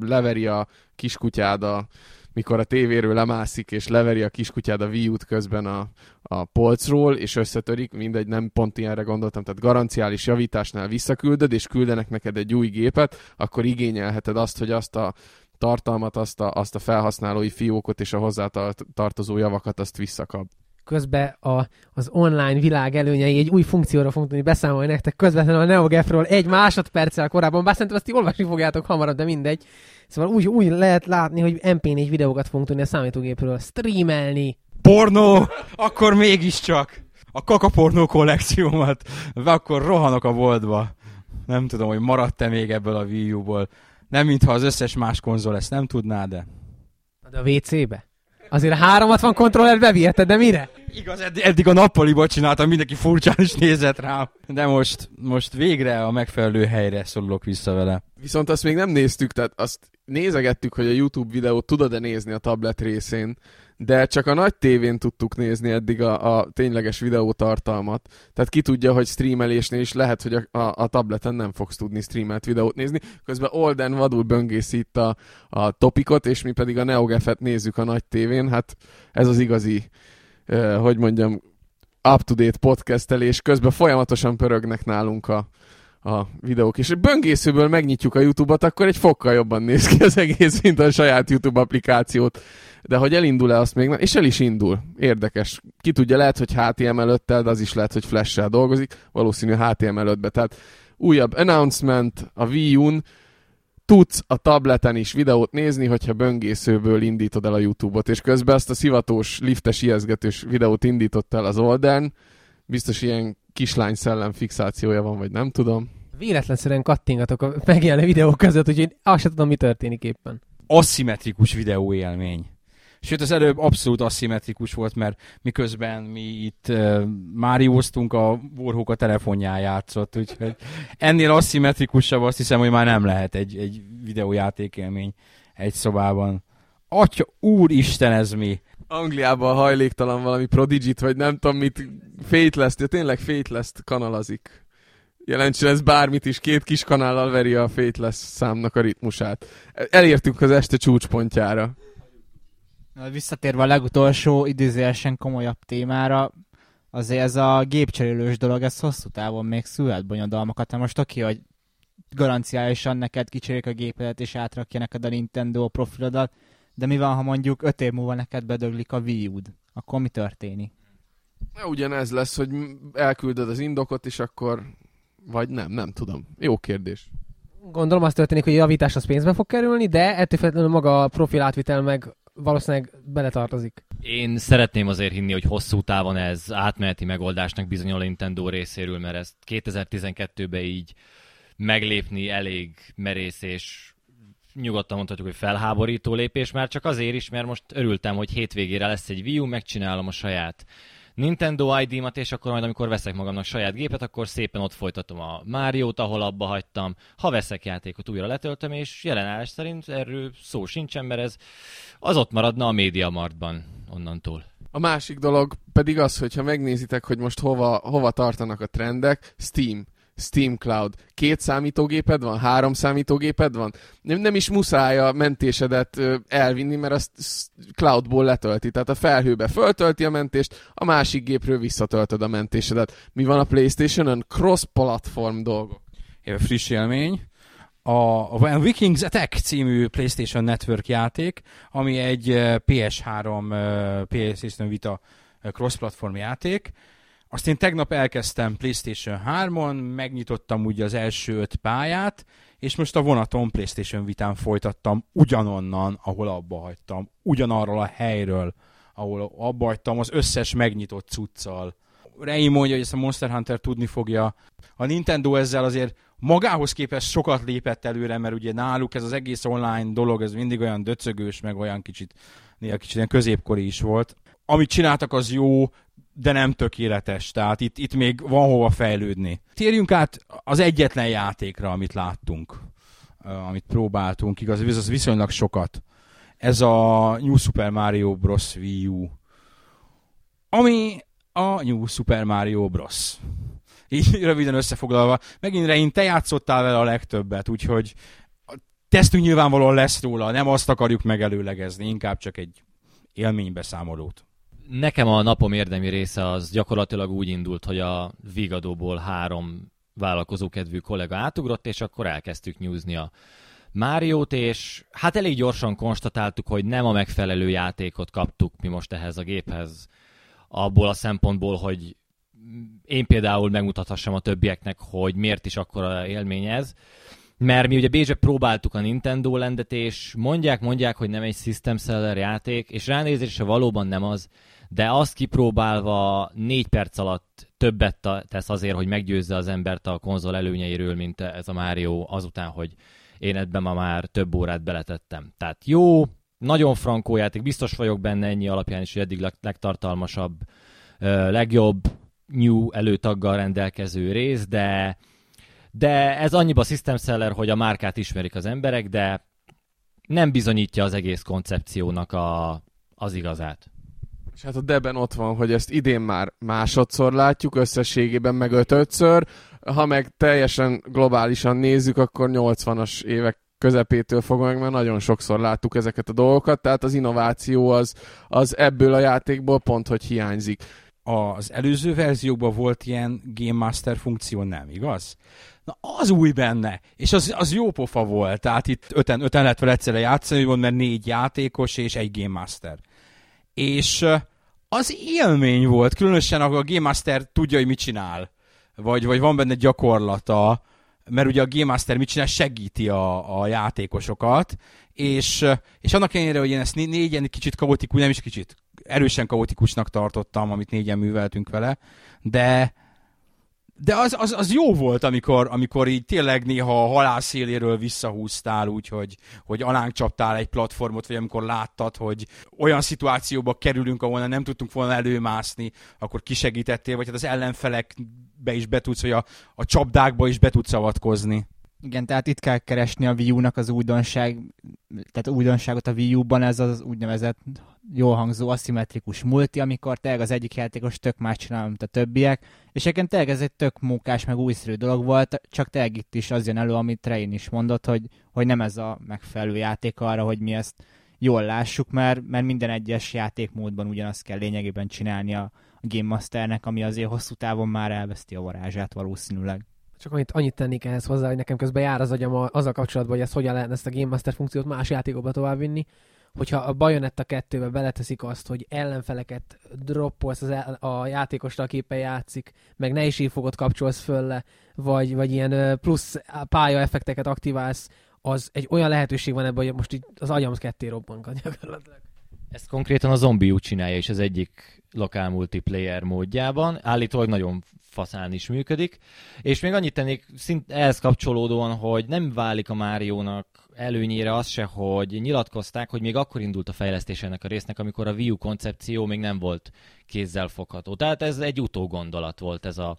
leveri a kiskutyád a mikor a tévéről lemászik, és leveri a kiskutyád a Wii közben a, a polcról, és összetörik, mindegy, nem pont ilyenre gondoltam, tehát garanciális javításnál visszaküldöd, és küldenek neked egy új gépet, akkor igényelheted azt, hogy azt a tartalmat, azt a, azt a felhasználói fiókot és a hozzá tartozó javakat azt visszakap. Közben a, az online világ előnyei egy új funkcióra fogunk tudni beszámolni nektek közvetlenül a NeoGaf-ról egy másodperccel korábban, bár szerintem azt ti olvasni fogjátok hamarabb, de mindegy. Szóval úgy, úgy lehet látni, hogy MP4 videókat fogunk tudni a számítógépről streamelni. Pornó! Akkor mégiscsak! A kakapornó kollekciómat. Akkor rohanok a boltba. Nem tudom, hogy maradt-e még ebből a Wii U-ból. Nem, mintha az összes más konzol ezt nem tudná, de... De a WC-be? Azért a 360 kontrollert beviheted, de mire? Igaz, eddig, eddig a nappaliból csináltam, mindenki furcsán is nézett rám. De most, most végre a megfelelő helyre szorulok vissza vele. Viszont azt még nem néztük, tehát azt nézegettük, hogy a YouTube videót tudod-e nézni a tablet részén, de csak a nagy tévén tudtuk nézni eddig a, a tényleges videótartalmat. Tehát ki tudja, hogy streamelésnél is lehet, hogy a, a, a tableten nem fogsz tudni streamelt videót nézni. Közben Olden vadul böngészi itt a, a topikot, és mi pedig a NeoGaf-et nézzük a nagy tévén. Hát ez az igazi, eh, hogy mondjam, up-to-date podcastelés. Közben folyamatosan pörögnek nálunk a, a videók. És böngészőből megnyitjuk a YouTube-ot, akkor egy fokkal jobban néz ki az egész, mint a saját YouTube applikációt. De hogy elindul-e, azt még nem. És el is indul. Érdekes. Ki tudja, lehet, hogy HTML5-tel, de az is lehet, hogy Flash-sel dolgozik. Valószínű HTML5-be. Tehát újabb announcement a Wii U-n, tudsz a tableten is videót nézni, hogyha böngészőből indítod el a YouTube-ot, és közben azt a szivatós, liftes, ijeszgetős videót indított el az oldalon, biztos ilyen kislány szellem fixációja van, vagy nem tudom. Véletlenszerűen kattingatok a megjelenő videók között, úgyhogy azt sem tudom, mi történik éppen. Aszimmetrikus videó élmény. Sőt, az előbb abszolút aszimmetrikus volt, mert miközben mi itt uh, Márióztunk, a Warhawk a telefonján játszott, úgyhogy ennél aszimmetrikusabb azt hiszem, hogy már nem lehet egy, egy videójátékélmény egy szobában. Atya, úristen, ez mi? Angliában hajléktalan valami prodigit, vagy nem tudom mit, Fateless, de tényleg fateless kanalazik. Jelentsen ez bármit is, két kis kanállal veri a Fateless számnak a ritmusát. Elértünk az este csúcspontjára. Visszatérve a legutolsó idézőjelesen komolyabb témára, azért ez a gépcserélős dolog, ez hosszú távon még szülhet bonyodalmakat. Hát most oké, hogy garanciálisan neked kicserélik a gépedet és átrakja neked a Nintendo profilodat, de mi van, ha mondjuk öt év múlva neked bedöglik a Wii U-d? Akkor mi történik? Ugyanez lesz, hogy elküldöd az indokot, és akkor... Vagy nem, nem tudom. Jó kérdés. Gondolom azt történik, hogy a javítás az pénzbe fog kerülni, de ettől függetlenül maga a profil átvitel meg valószínűleg beletartozik. Én szeretném azért hinni, hogy hosszú távon ez átmeneti megoldásnak bizonyol a Nintendo részéről, mert ezt 2012-ben így meglépni elég merész és nyugodtan mondhatjuk, hogy felháborító lépés, már csak azért is, mert most örültem, hogy hétvégére lesz egy Wii U, megcsinálom a saját Nintendo ID-mat, és akkor majd amikor veszek magamnak saját gépet, akkor szépen ott folytatom a Mario-t, ahol abba hagytam. Ha veszek játékot, újra letöltöm, és jelenállás szerint erről szó sincsen, mert ez az ott maradna a Media Martban onnantól. A másik dolog pedig az, hogyha megnézitek, hogy most hova, hova tartanak a trendek, Steam. Steam Cloud. Két számítógéped van, három számítógéped van. Nem, nem is muszáj a mentésedet elvinni, mert azt cloudból letölti. Tehát a felhőbe föltölti a mentést, a másik gépről visszatöltöd a mentésedet. Mi van a Playstation-on? Cross-platform dolgok. Éve friss élmény. A Vikings Attack című PlayStation Network játék, ami egy PS3 PlayStation Vita cross-platform játék, azt én tegnap elkezdtem PlayStation 3-on, megnyitottam ugye az első öt pályát, és most a vonaton PlayStation Vitán folytattam ugyanonnan, ahol abba hagytam. Ugyanarról a helyről, ahol abba hagytam, az összes megnyitott cuccal. Rei mondja, hogy ezt a Monster Hunter tudni fogja. A Nintendo ezzel azért magához képest sokat lépett előre, mert ugye náluk ez az egész online dolog, ez mindig olyan döcögős, meg olyan kicsit, néha kicsit ilyen középkori is volt. Amit csináltak, az jó, de nem tökéletes, tehát itt, itt még van hova fejlődni. Térjünk át az egyetlen játékra, amit láttunk, amit próbáltunk, igaz, ez viszonylag sokat. Ez a New Super Mario Bros. Wii U, ami a New Super Mario Bros. Így röviden összefoglalva. Megint Rein, te játszottál vele a legtöbbet, úgyhogy tesztünk nyilvánvalóan lesz róla, nem azt akarjuk megelőlegezni, inkább csak egy élménybeszámolót. Nekem a napom érdemi része az gyakorlatilag úgy indult, hogy a Vigadóból három vállalkozókedvű kollega átugrott, és akkor elkezdtük nyúzni a Máriót, és hát elég gyorsan konstatáltuk, hogy nem a megfelelő játékot kaptuk mi most ehhez a géphez, abból a szempontból, hogy én például megmutathassam a többieknek, hogy miért is akkora élmény ez. Mert mi ugye Bézse próbáltuk a Nintendo lendet, és mondják, mondják, hogy nem egy system seller játék, és ránézésre valóban nem az, de azt kipróbálva négy perc alatt többet tesz azért, hogy meggyőzze az embert a konzol előnyeiről, mint ez a Mario azután, hogy én ebben ma már több órát beletettem. Tehát jó, nagyon frankó játék, biztos vagyok benne ennyi alapján is, hogy eddig legtartalmasabb, legjobb new előtaggal rendelkező rész, de, de ez annyiba system seller, hogy a márkát ismerik az emberek, de nem bizonyítja az egész koncepciónak a, az igazát. És hát a deben ott van, hogy ezt idén már másodszor látjuk, összességében meg ötödször, ha meg teljesen globálisan nézzük, akkor 80-as évek közepétől fogva meg, mert nagyon sokszor láttuk ezeket a dolgokat, tehát az innováció az, az ebből a játékból pont, hogy hiányzik. Az előző verziókban volt ilyen Game Master funkció, nem igaz? Na az új benne, és az, az jó pofa volt, tehát itt öten, öten lehet vele egyszerre játszani, mert négy játékos és egy Game Master. És az élmény volt, különösen a Game Master tudja, hogy mit csinál, vagy, vagy van benne gyakorlata, mert ugye a Game Master mit csinál, segíti a, a játékosokat, és, és annak ellenére, hogy én ezt négyen kicsit kaotikus, nem is kicsit, erősen kaotikusnak tartottam, amit négyen műveltünk vele, de, de az, az, az jó volt, amikor, amikor így tényleg néha a halál széléről visszahúztál, úgy, hogy, hogy alánk csaptál egy platformot, vagy amikor láttad, hogy olyan szituációba kerülünk, ahol nem tudtunk volna előmászni, akkor kisegítettél, vagy hát az ellenfelekbe is be tudsz, vagy a, a csapdákba is be tudsz avatkozni. Igen, tehát itt kell keresni a Wii U-nak az újdonság, tehát újdonságot a Wii U-ban, ez az úgynevezett jól hangzó aszimmetrikus multi, amikor tényleg az egyik játékos tök más csinál, mint a többiek, és egyébként tényleg ez egy tök mókás, meg újszerű dolog volt, csak tényleg itt is az jön elő, amit Rein is mondott, hogy, hogy nem ez a megfelelő játék arra, hogy mi ezt jól lássuk, mert, mert minden egyes játékmódban ugyanazt kell lényegében csinálni a, Game Masternek, ami azért hosszú távon már elveszti a varázsát valószínűleg. Csak annyit, annyit tennék ehhez hozzá, hogy nekem közben jár az agyam azzal kapcsolatban, hogy ezt hogyan lehetne ezt a Game Master funkciót más játékokba továbbvinni, hogyha a Bayonetta 2-be beleteszik azt, hogy ellenfeleket droppolsz az el, a játékosra, aki éppen játszik, meg ne is fogot kapcsolsz föl le, vagy, vagy ilyen plusz pályaeffekteket aktiválsz, az egy olyan lehetőség van ebben, hogy most így az agyam ketté robban gyakorlatilag. Ezt konkrétan a zombi csinálja, és az egyik lokál multiplayer módjában. Állítólag nagyon faszán is működik. És még annyit tennék szint ehhez kapcsolódóan, hogy nem válik a Máriónak előnyére az se, hogy nyilatkozták, hogy még akkor indult a fejlesztés ennek a résznek, amikor a Wii U koncepció még nem volt kézzel fogható. Tehát ez egy utógondolat volt ez a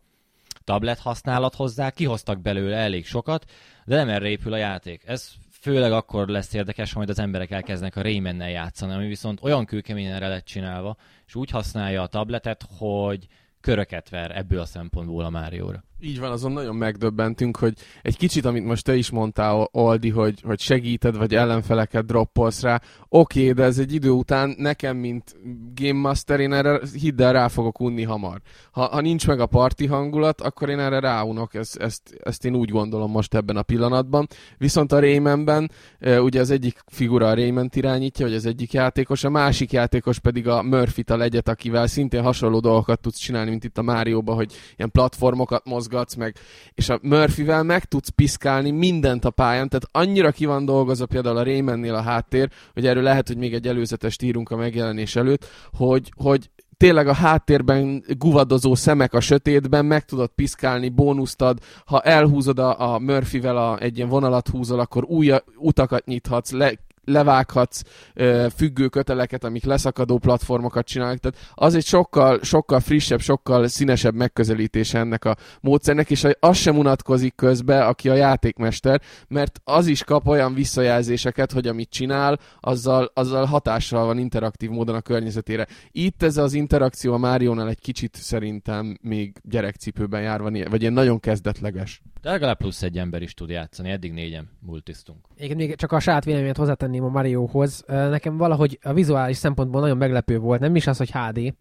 tablet használat hozzá, kihoztak belőle elég sokat, de nem erre épül a játék. Ez főleg akkor lesz érdekes, ha majd az emberek elkezdenek a Rayman-nel játszani, ami viszont olyan kőkeményen lett csinálva, és úgy használja a tabletet, hogy köröket ver ebből a szempontból a Márióra. Így van, azon nagyon megdöbbentünk, hogy egy kicsit, amit most te is mondtál, Aldi, hogy, hogy segíted, vagy ellenfeleket droppolsz rá, oké, de ez egy idő után nekem, mint Game Master, én erre hidd el, rá fogok unni hamar. Ha, ha nincs meg a parti hangulat, akkor én erre ráunok, ezt, ezt, ezt én úgy gondolom most ebben a pillanatban. Viszont a Raymanben, ugye az egyik figura a Rayman irányítja, vagy az egyik játékos, a másik játékos pedig a Murphy-t a legyet, akivel szintén hasonló dolgokat tudsz csinálni, mint itt a Márióban, hogy ilyen platformokat mozgat mozgatsz meg, és a Murphyvel meg tudsz piszkálni mindent a pályán, tehát annyira ki van dolgozva például a Raymannél a háttér, hogy erről lehet, hogy még egy előzetes írunk a megjelenés előtt, hogy, hogy tényleg a háttérben guvadozó szemek a sötétben, meg tudod piszkálni, bónuszt ad, ha elhúzod a, a Murphy-vel a, egy ilyen vonalat húzol, akkor új utakat nyithatsz, le, levághatsz ö, függő köteleket, amik leszakadó platformokat csinálnak. Tehát az egy sokkal, sokkal frissebb, sokkal színesebb megközelítése ennek a módszernek, és az sem unatkozik közbe, aki a játékmester, mert az is kap olyan visszajelzéseket, hogy amit csinál, azzal, azzal hatással van interaktív módon a környezetére. Itt ez az interakció a Máriónál egy kicsit szerintem még gyerekcipőben jár, vagy ilyen nagyon kezdetleges. De legalább plusz egy ember is tud játszani, eddig négyen multisztunk. Igen, még csak a saját véleményet hozzátenném a Mariohoz. Nekem valahogy a vizuális szempontból nagyon meglepő volt, nem is az, hogy HD,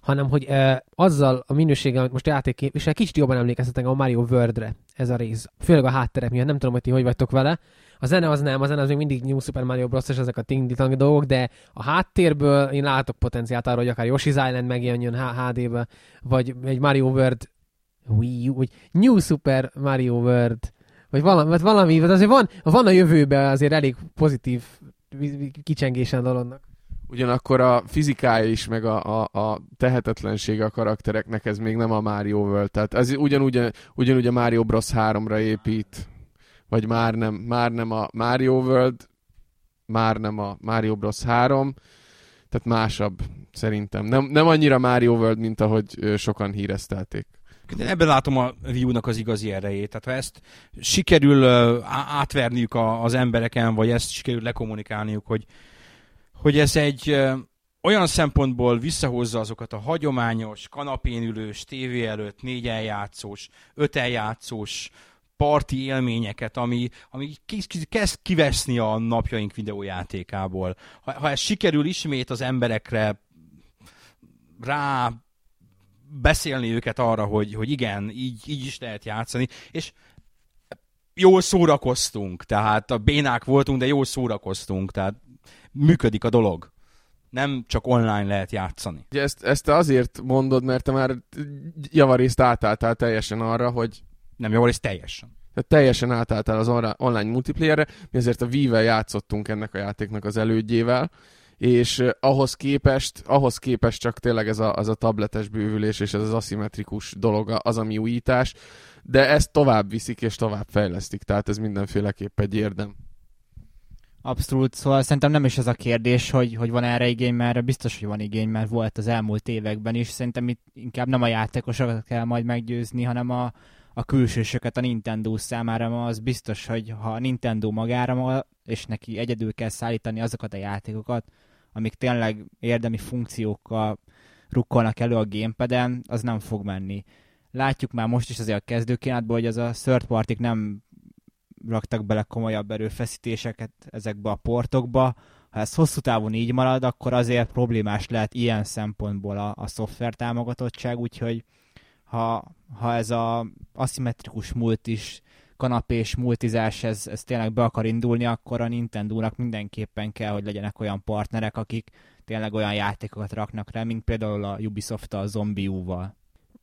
hanem hogy e, azzal a minőséggel, amit most játék képvisel, kicsit jobban emlékeztetek a Mario World-re ez a rész. Főleg a hátterek miatt, nem tudom, hogy ti hogy vagytok vele. A zene az nem, a zene az még mindig New Super Mario Bros. és ezek a ting dolgok, de a háttérből én látok potenciált arra, hogy akár Yoshi's Island megjelenjön HD-be, vagy egy Mario World Wii U, vagy New Super Mario World, vagy valami, vagy valami, vagy azért van, van a jövőben azért elég pozitív kicsengésen dolognak. Ugyanakkor a fizikája is, meg a, a, a tehetetlensége a karaktereknek ez még nem a Mario World. Tehát ez ugyanúgy, ugyanúgy a Mario Bros. 3-ra épít, vagy már nem, már nem a Mario World, már nem a Mario Bros. 3, tehát másabb szerintem. Nem, nem annyira Mario World, mint ahogy sokan híreztelték. Ebben látom a Wii U-nak az igazi erejét. Tehát ha ezt sikerül átverniük az embereken, vagy ezt sikerül lekommunikálniuk, hogy, hogy ez egy olyan szempontból visszahozza azokat a hagyományos, kanapén ülős, tévé előtt négy eljátszós, öt eljátszós parti élményeket, ami, ami kezd kiveszni a napjaink videójátékából. Ha, ha ez sikerül ismét az emberekre rá beszélni őket arra, hogy, hogy igen, így, így is lehet játszani, és jól szórakoztunk, tehát a bénák voltunk, de jól szórakoztunk, tehát működik a dolog. Nem csak online lehet játszani. Ugye ezt, ezt te azért mondod, mert te már javarészt átálltál teljesen arra, hogy... Nem javarészt teljesen. Tehát teljesen átálltál az online multiplayerre, mi azért a Wii-vel játszottunk ennek a játéknak az elődjével, és ahhoz képest, ahhoz képest csak tényleg ez a, az a tabletes bővülés és ez az aszimmetrikus dolog az, ami újítás, de ezt tovább viszik és tovább fejlesztik, tehát ez mindenféleképp egy érdem. Abszolút, szóval szerintem nem is ez a kérdés, hogy, hogy van erre igény, mert biztos, hogy van igény, mert volt az elmúlt években is. Szerintem itt inkább nem a játékosokat kell majd meggyőzni, hanem a, a külsősöket a Nintendo számára, az biztos, hogy ha a Nintendo magára, és neki egyedül kell szállítani azokat a játékokat, amik tényleg érdemi funkciókkal rukkolnak elő a gamepad az nem fog menni. Látjuk már most is azért a kezdőkínátból, hogy az a third party nem raktak bele komolyabb erőfeszítéseket ezekbe a portokba. Ha ez hosszú távon így marad, akkor azért problémás lehet ilyen szempontból a, a szoftver támogatottság, úgyhogy ha, ha ez a aszimmetrikus múlt is kanapés multizás ez, ez tényleg be akar indulni, akkor a Nintendo-nak mindenképpen kell, hogy legyenek olyan partnerek, akik tényleg olyan játékokat raknak rá, mint például a Ubisoft a Zombie-val.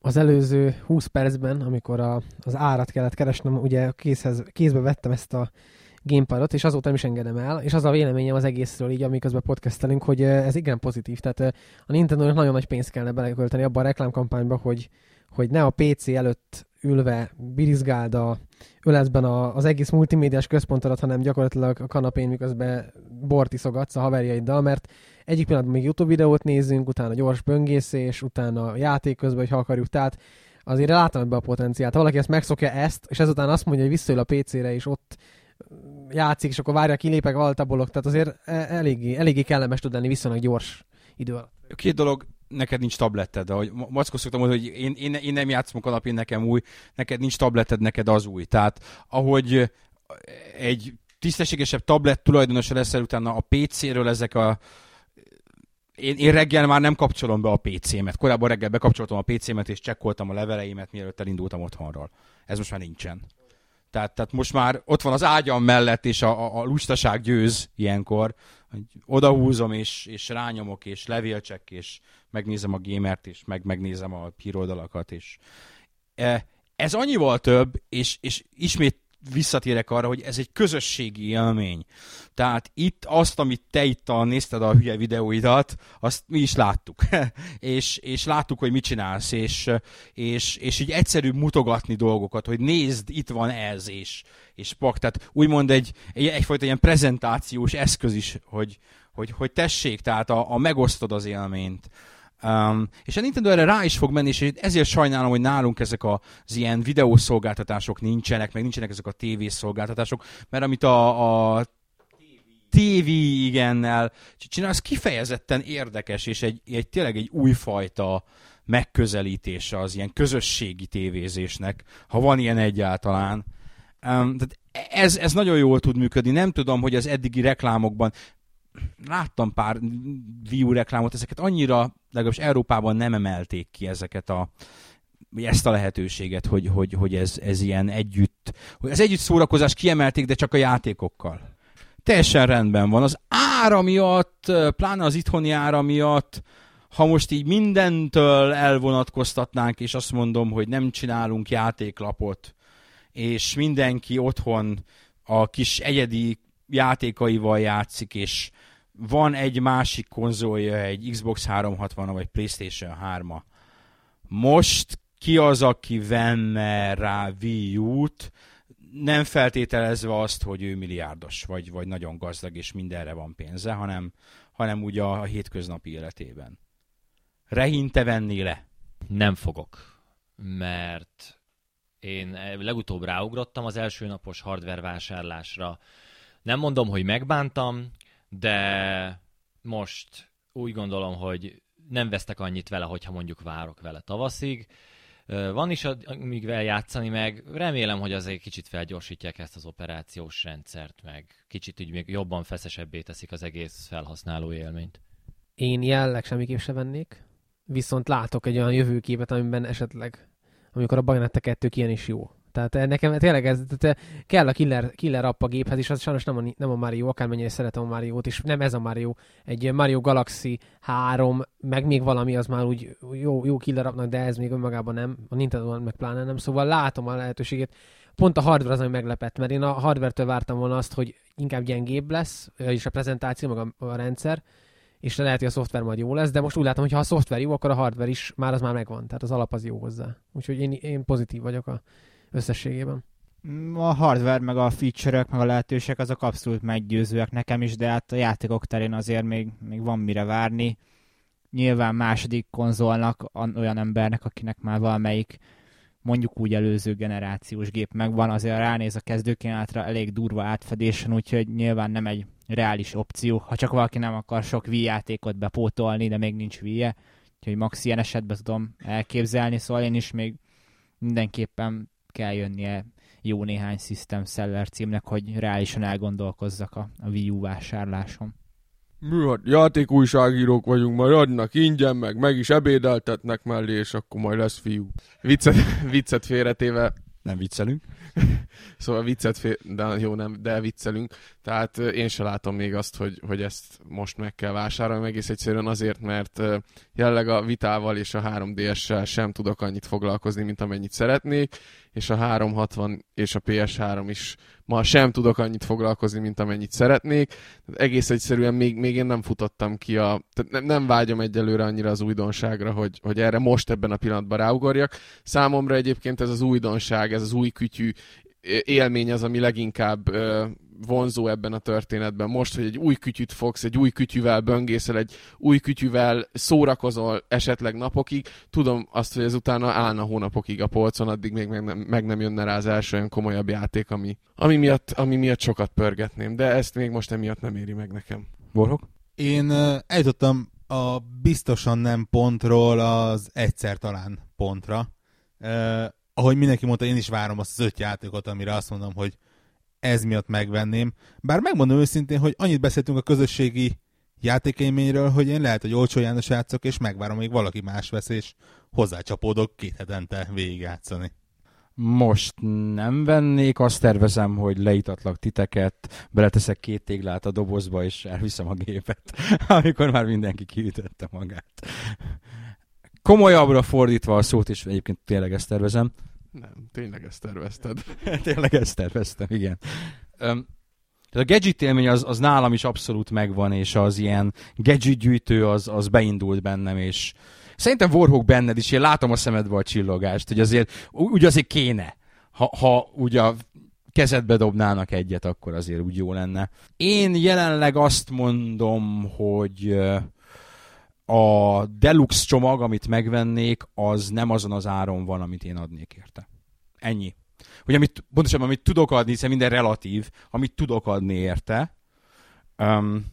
Az előző 20 percben, amikor a, az árat kellett keresnem, ugye kézhez, kézbe vettem ezt a gamepadot, és azóta nem is engedem el, és az a véleményem az egészről így, amiközben podcastelünk, hogy ez igen pozitív, tehát a Nintendo-nak nagyon nagy pénzt kellene belekölteni abba a reklámkampányba, hogy, hogy ne a PC előtt ülve birizgáld a ölezben a, az egész multimédiás központodat, hanem gyakorlatilag a kanapén miközben bort iszogatsz a haverjaiddal, mert egyik pillanatban még YouTube videót nézzünk, utána gyors böngészés, utána játék közben, hogy ha akarjuk. Tehát azért látom ebbe a potenciált. Ha valaki ezt megszokja ezt, és ezután azt mondja, hogy visszaül a PC-re, és ott játszik, és akkor várja, kilépek altabolok, tehát azért e, eléggé, eléggé kellemes tud lenni viszonylag gyors idő alatt. Két dolog, neked nincs tableted, de ahogy Mackó szoktam mondani, hogy én, én, én nem játszom kanapén, nekem új, neked nincs tableted, neked az új. Tehát ahogy egy tisztességesebb tablet tulajdonosa leszel utána a PC-ről ezek a én, én reggel már nem kapcsolom be a PC-met. Korábban reggel bekapcsoltam a PC-met, és csekkoltam a leveleimet, mielőtt elindultam otthonról. Ez most már nincsen. Tehát, tehát most már ott van az ágyam mellett, és a, a, a lustaság győz ilyenkor. Hogy odahúzom, és, és rányomok, és levélcsek, és megnézem a gamert, és meg, megnézem a híroldalakat, és e, ez annyival több, és, és ismét visszatérek arra, hogy ez egy közösségi élmény. Tehát itt azt, amit te itt a, nézted a hülye videóidat, azt mi is láttuk. (laughs) és, és láttuk, hogy mit csinálsz, és, és, és így egyszerűbb mutogatni dolgokat, hogy nézd, itt van ez, és, és pak. Tehát úgymond egy, egy, egyfajta ilyen prezentációs eszköz is, hogy, hogy, hogy tessék, tehát a, a megosztod az élményt. Um, és a Nintendo erre rá is fog menni, és ezért sajnálom, hogy nálunk ezek az ilyen videószolgáltatások nincsenek, meg nincsenek ezek a tévészolgáltatások, mert amit a, a TV igennel csinál, az kifejezetten érdekes, és egy, egy tényleg egy újfajta megközelítése az ilyen közösségi tévézésnek, ha van ilyen egyáltalán. Um, tehát ez, ez nagyon jól tud működni. Nem tudom, hogy az eddigi reklámokban láttam pár Wii reklámot, ezeket annyira, legalábbis Európában nem emelték ki ezeket a ezt a lehetőséget, hogy, hogy, hogy ez, ez ilyen együtt, hogy az együtt szórakozás kiemelték, de csak a játékokkal. Teljesen rendben van. Az ára miatt, pláne az itthoni ára miatt, ha most így mindentől elvonatkoztatnánk, és azt mondom, hogy nem csinálunk játéklapot, és mindenki otthon a kis egyedi játékaival játszik, és van egy másik konzolja, egy Xbox 360 vagy PlayStation 3-a. Most ki az, aki venne rá Wii U-t, nem feltételezve azt, hogy ő milliárdos, vagy, vagy nagyon gazdag, és mindenre van pénze, hanem, hanem úgy a, a hétköznapi életében. Rehinte venni le? Nem fogok, mert én legutóbb ráugrottam az első napos hardware vásárlásra. Nem mondom, hogy megbántam, de most úgy gondolom, hogy nem vesztek annyit vele, hogyha mondjuk várok vele tavaszig. Van is amíg vele játszani, meg remélem, hogy azért kicsit felgyorsítják ezt az operációs rendszert, meg kicsit úgy még jobban feszesebbé teszik az egész felhasználó élményt. Én jelleg semmiképp se vennék, viszont látok egy olyan jövőképet, amiben esetleg, amikor a Bayonetta 2 ilyen is jó. Tehát eh, nekem tényleg ez, tehát eh, kell a killer, killer app a géphez, és az sajnos nem a, nem a Mario, akármennyire szeretem a Mario-t, és nem ez a Mario. Egy Mario Galaxy 3, meg még valami, az már úgy jó, jó killer appnak, de ez még önmagában nem, a Nintendo meg pláne nem, szóval látom a lehetőséget. Pont a hardware az, ami meglepett, mert én a hardware-től vártam volna azt, hogy inkább gyengébb lesz, és a prezentáció, meg a, a rendszer, és lehet, hogy a szoftver majd jó lesz, de most úgy látom, hogy ha a szoftver jó, akkor a hardware is már az már megvan, tehát az alap az jó hozzá. Úgyhogy én, én pozitív vagyok a összességében. A hardware, meg a feature meg a lehetőségek azok abszolút meggyőzőek nekem is, de hát a játékok terén azért még, még van mire várni. Nyilván második konzolnak olyan embernek, akinek már valamelyik mondjuk úgy előző generációs gép megvan, azért ránéz a kezdőkínálatra elég durva átfedésen, úgyhogy nyilván nem egy reális opció, ha csak valaki nem akar sok Wii játékot bepótolni, de még nincs Wii-je, úgyhogy max ilyen esetben tudom elképzelni, szóval én is még mindenképpen kell jönnie jó néhány System Seller címnek, hogy reálisan elgondolkozzak a, a Wii U vásárláson. Mi hát játékújságírók vagyunk, majd adnak ingyen, meg meg is ebédeltetnek mellé, és akkor majd lesz fiú. Viccet, (laughs) viccet félretéve. Nem viccelünk. (laughs) szóval viccet fél, de jó, nem, de viccelünk. Tehát én se látom még azt, hogy, hogy ezt most meg kell vásárolni, egész egyszerűen azért, mert jelenleg a vitával és a 3DS-sel sem tudok annyit foglalkozni, mint amennyit szeretnék, és a 360 és a PS3 is ma sem tudok annyit foglalkozni, mint amennyit szeretnék. Egész egyszerűen még, még én nem futottam ki a... Tehát nem, nem vágyom egyelőre annyira az újdonságra, hogy, hogy erre most ebben a pillanatban ráugorjak. Számomra egyébként ez az újdonság, ez az új kütyű élmény az, ami leginkább vonzó ebben a történetben. Most, hogy egy új kütyüt fogsz, egy új kütyüvel böngészel, egy új kütyüvel szórakozol esetleg napokig, tudom azt, hogy ez utána állna hónapokig a polcon, addig még meg nem, meg nem jönne rá az első olyan komolyabb játék, ami, ami, miatt, ami miatt sokat pörgetném, de ezt még most emiatt nem éri meg nekem. Borhok? Én eljutottam a biztosan nem pontról az egyszer talán pontra. Ahogy mindenki mondta, én is várom azt az öt játékot, amire azt mondom, hogy ez miatt megvenném. Bár megmondom őszintén, hogy annyit beszéltünk a közösségi játékélményről, hogy én lehet, hogy olcsó János játszok, és megvárom, még valaki más vesz, és hozzácsapódok két hetente végigjátszani. Most nem vennék, azt tervezem, hogy leítatlak titeket, beleteszek két téglát a dobozba, és elviszem a gépet, (laughs) amikor már mindenki kiütötte magát. Komolyabbra fordítva a szót, és egyébként tényleg ezt tervezem, Nem, tényleg ezt tervezted. (laughs) Tényleg ezt terveztem, igen. Um, tehát a gadget élmény az, az nálam is abszolút megvan, és az ilyen gadget gyűjtő az, az beindult bennem, és szerintem Warhawk benned is, én látom a szemedbe a csillogást, hogy azért úgy azért kéne, ha, ha ugye a kezedbe dobnának egyet, akkor azért úgy jó lenne. Én jelenleg azt mondom, hogy a deluxe csomag, amit megvennék, az nem azon az áron van, amit én adnék érte. Ennyi. Hogy amit, pontosabban, amit tudok adni, hiszen minden relatív, amit tudok adni érte. Um,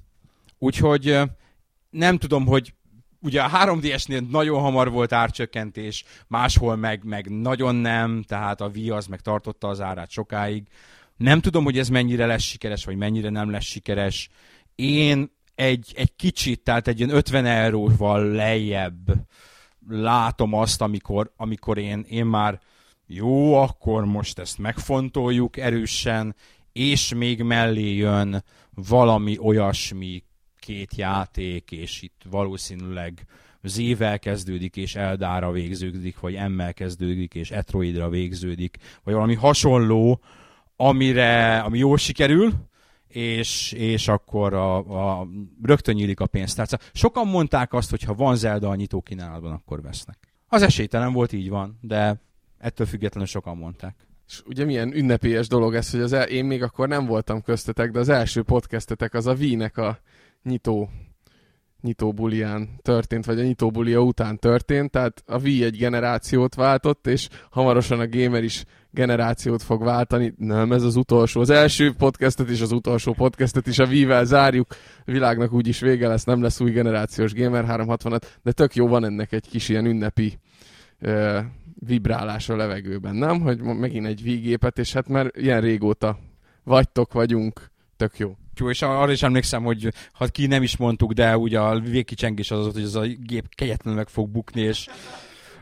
úgyhogy nem tudom, hogy ugye a 3DS-nél nagyon hamar volt árcsökkentés, máshol meg, meg nagyon nem, tehát a Wii az meg tartotta az árát sokáig. Nem tudom, hogy ez mennyire lesz sikeres, vagy mennyire nem lesz sikeres. Én egy, egy kicsit, tehát egy ilyen 50 euróval lejjebb látom azt, amikor, amikor én, én már jó, akkor most ezt megfontoljuk erősen, és még mellé jön valami olyasmi két játék, és itt valószínűleg Z-vel kezdődik, és Eldára végződik, vagy M-mel kezdődik, és Etroidra végződik, vagy valami hasonló, amire, ami jól sikerül, és, és akkor a, a, rögtön nyílik a pénztárca. Sokan mondták azt, hogy ha van Zelda a nyitó kínálatban, akkor vesznek. Az esélytelen volt, így van, de ettől függetlenül sokan mondták. És ugye milyen ünnepélyes dolog ez, hogy az el, én még akkor nem voltam köztetek, de az első podcastetek az a Wii-nek a nyitó nyitó bulián történt, vagy a nyitó bulia után történt, tehát a Wii egy generációt váltott, és hamarosan a gamer is generációt fog váltani. Nem, ez az utolsó. Az első podcastet és az utolsó podcastet is a Wii-vel zárjuk. A világnak úgyis vége lesz, nem lesz új generációs Gamer 365, de tök jó van ennek egy kis ilyen ünnepi uh, vibrálás a levegőben, nem? Hogy megint egy Wii gépet, és hát már ilyen régóta vagytok, vagyunk, tök jó jó, és arra is emlékszem, hogy ha ki nem is mondtuk, de ugye a végkicsengés az, hogy ez a gép kegyetlenül meg fog bukni, és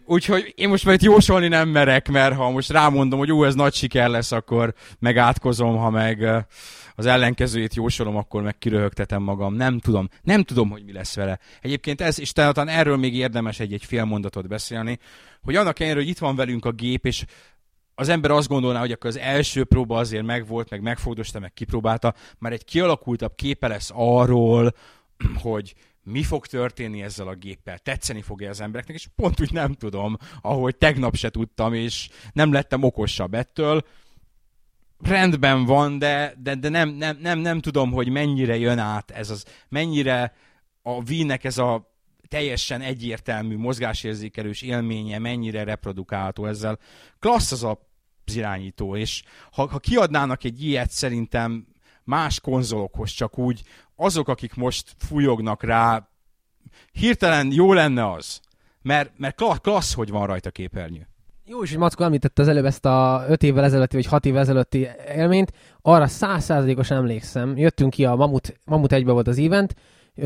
Úgyhogy én most már itt jósolni nem merek, mert ha most rámondom, hogy jó, ez nagy siker lesz, akkor megátkozom, ha meg az ellenkezőjét jósolom, akkor meg kiröhögtetem magam. Nem tudom. Nem tudom, hogy mi lesz vele. Egyébként ez, és talán erről még érdemes egy-egy fél mondatot beszélni, hogy annak ellenére, hogy itt van velünk a gép, és az ember azt gondolná, hogy akkor az első próba azért megvolt, meg megfogdosta, meg kipróbálta, már egy kialakultabb képe lesz arról, hogy mi fog történni ezzel a géppel, tetszeni fog-e az embereknek, és pont úgy nem tudom, ahogy tegnap se tudtam, és nem lettem okosabb ettől. Rendben van, de, de, de nem, nem, nem, nem tudom, hogy mennyire jön át ez az, mennyire a vínek ez a teljesen egyértelmű mozgásérzékelős élménye mennyire reprodukálható ezzel. Klassz az a irányító, és ha, ha kiadnának egy ilyet szerintem más konzolokhoz, csak úgy azok, akik most fújognak rá, hirtelen jó lenne az, mert, mert klassz, hogy van rajta képernyő. Jó is, hogy Mackó említette az előbb ezt a 5 évvel ezelőtti, vagy 6 évvel ezelőtti élményt. Arra százszázalékos emlékszem. Jöttünk ki, a Mamut, Mamut egybe volt az event,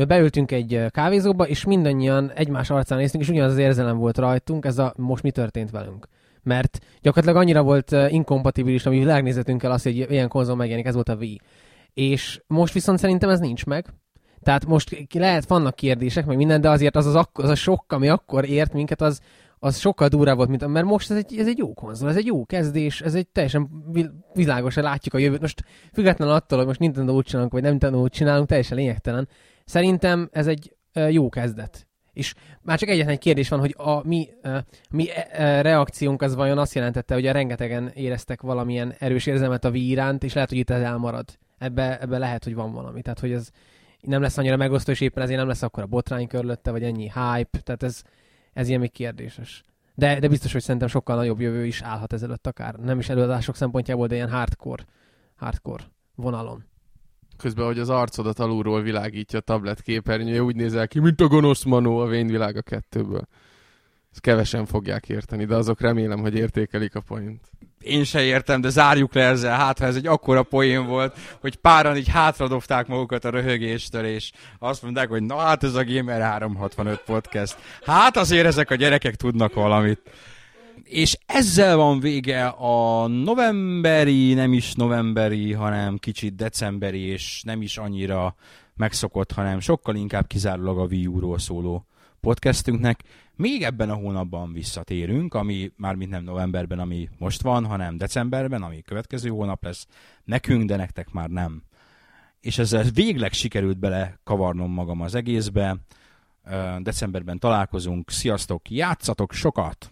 beültünk egy kávézóba, és mindannyian egymás arcán néztünk, és ugyanaz az érzelem volt rajtunk, ez a most mi történt velünk. Mert gyakorlatilag annyira volt inkompatibilis a mi világnézetünkkel az, hogy ilyen konzol megjelenik, ez volt a Wii. És most viszont szerintem ez nincs meg. Tehát most lehet, vannak kérdések, meg minden, de azért az, az, ak- az a sok, ami akkor ért minket, az, az sokkal durább volt, mint, mert most ez egy, ez egy jó konzol, ez egy jó kezdés, ez egy teljesen világosan látjuk a jövőt. Most függetlenül attól, hogy most Nintendo úgy csinálunk, vagy nem Nintendo úgy csinálunk, teljesen lényegtelen. Szerintem ez egy jó kezdet. És már csak egyetlen egy kérdés van, hogy a mi, uh, mi uh, reakciónk az vajon azt jelentette, hogy a rengetegen éreztek valamilyen erős érzelmet a Wii iránt, és lehet, hogy itt ez elmarad. Ebbe, ebbe lehet, hogy van valami. Tehát, hogy ez nem lesz annyira megosztó, és éppen ezért nem lesz akkor a botrány körülötte, vagy ennyi hype. Tehát ez, ez ilyen még kérdéses. De, de biztos, hogy szerintem sokkal nagyobb jövő is állhat ezelőtt akár. Nem is előadások szempontjából, de ilyen hardcore, hardcore vonalon. Közben, hogy az arcodat alulról világítja a tablet képernyő, úgy nézel ki, mint a gonosz manó a Vényvilág a kettőből. Ezt kevesen fogják érteni, de azok remélem, hogy értékelik a point. Én se értem, de zárjuk le ezzel, hát ha ez egy akkora poén volt, hogy páran így hátradobták magukat a röhögéstől, és azt mondták, hogy na hát ez a Gamer 365 podcast. Hát azért ezek a gyerekek tudnak valamit. És ezzel van vége a novemberi, nem is novemberi, hanem kicsit decemberi, és nem is annyira megszokott, hanem sokkal inkább kizárólag a Wii U-ról szóló podcastünknek. Még ebben a hónapban visszatérünk, ami már mint nem novemberben, ami most van, hanem decemberben, ami következő hónap lesz nekünk, de nektek már nem. És ezzel végleg sikerült bele kavarnom magam az egészbe. Decemberben találkozunk. Sziasztok, játszatok sokat!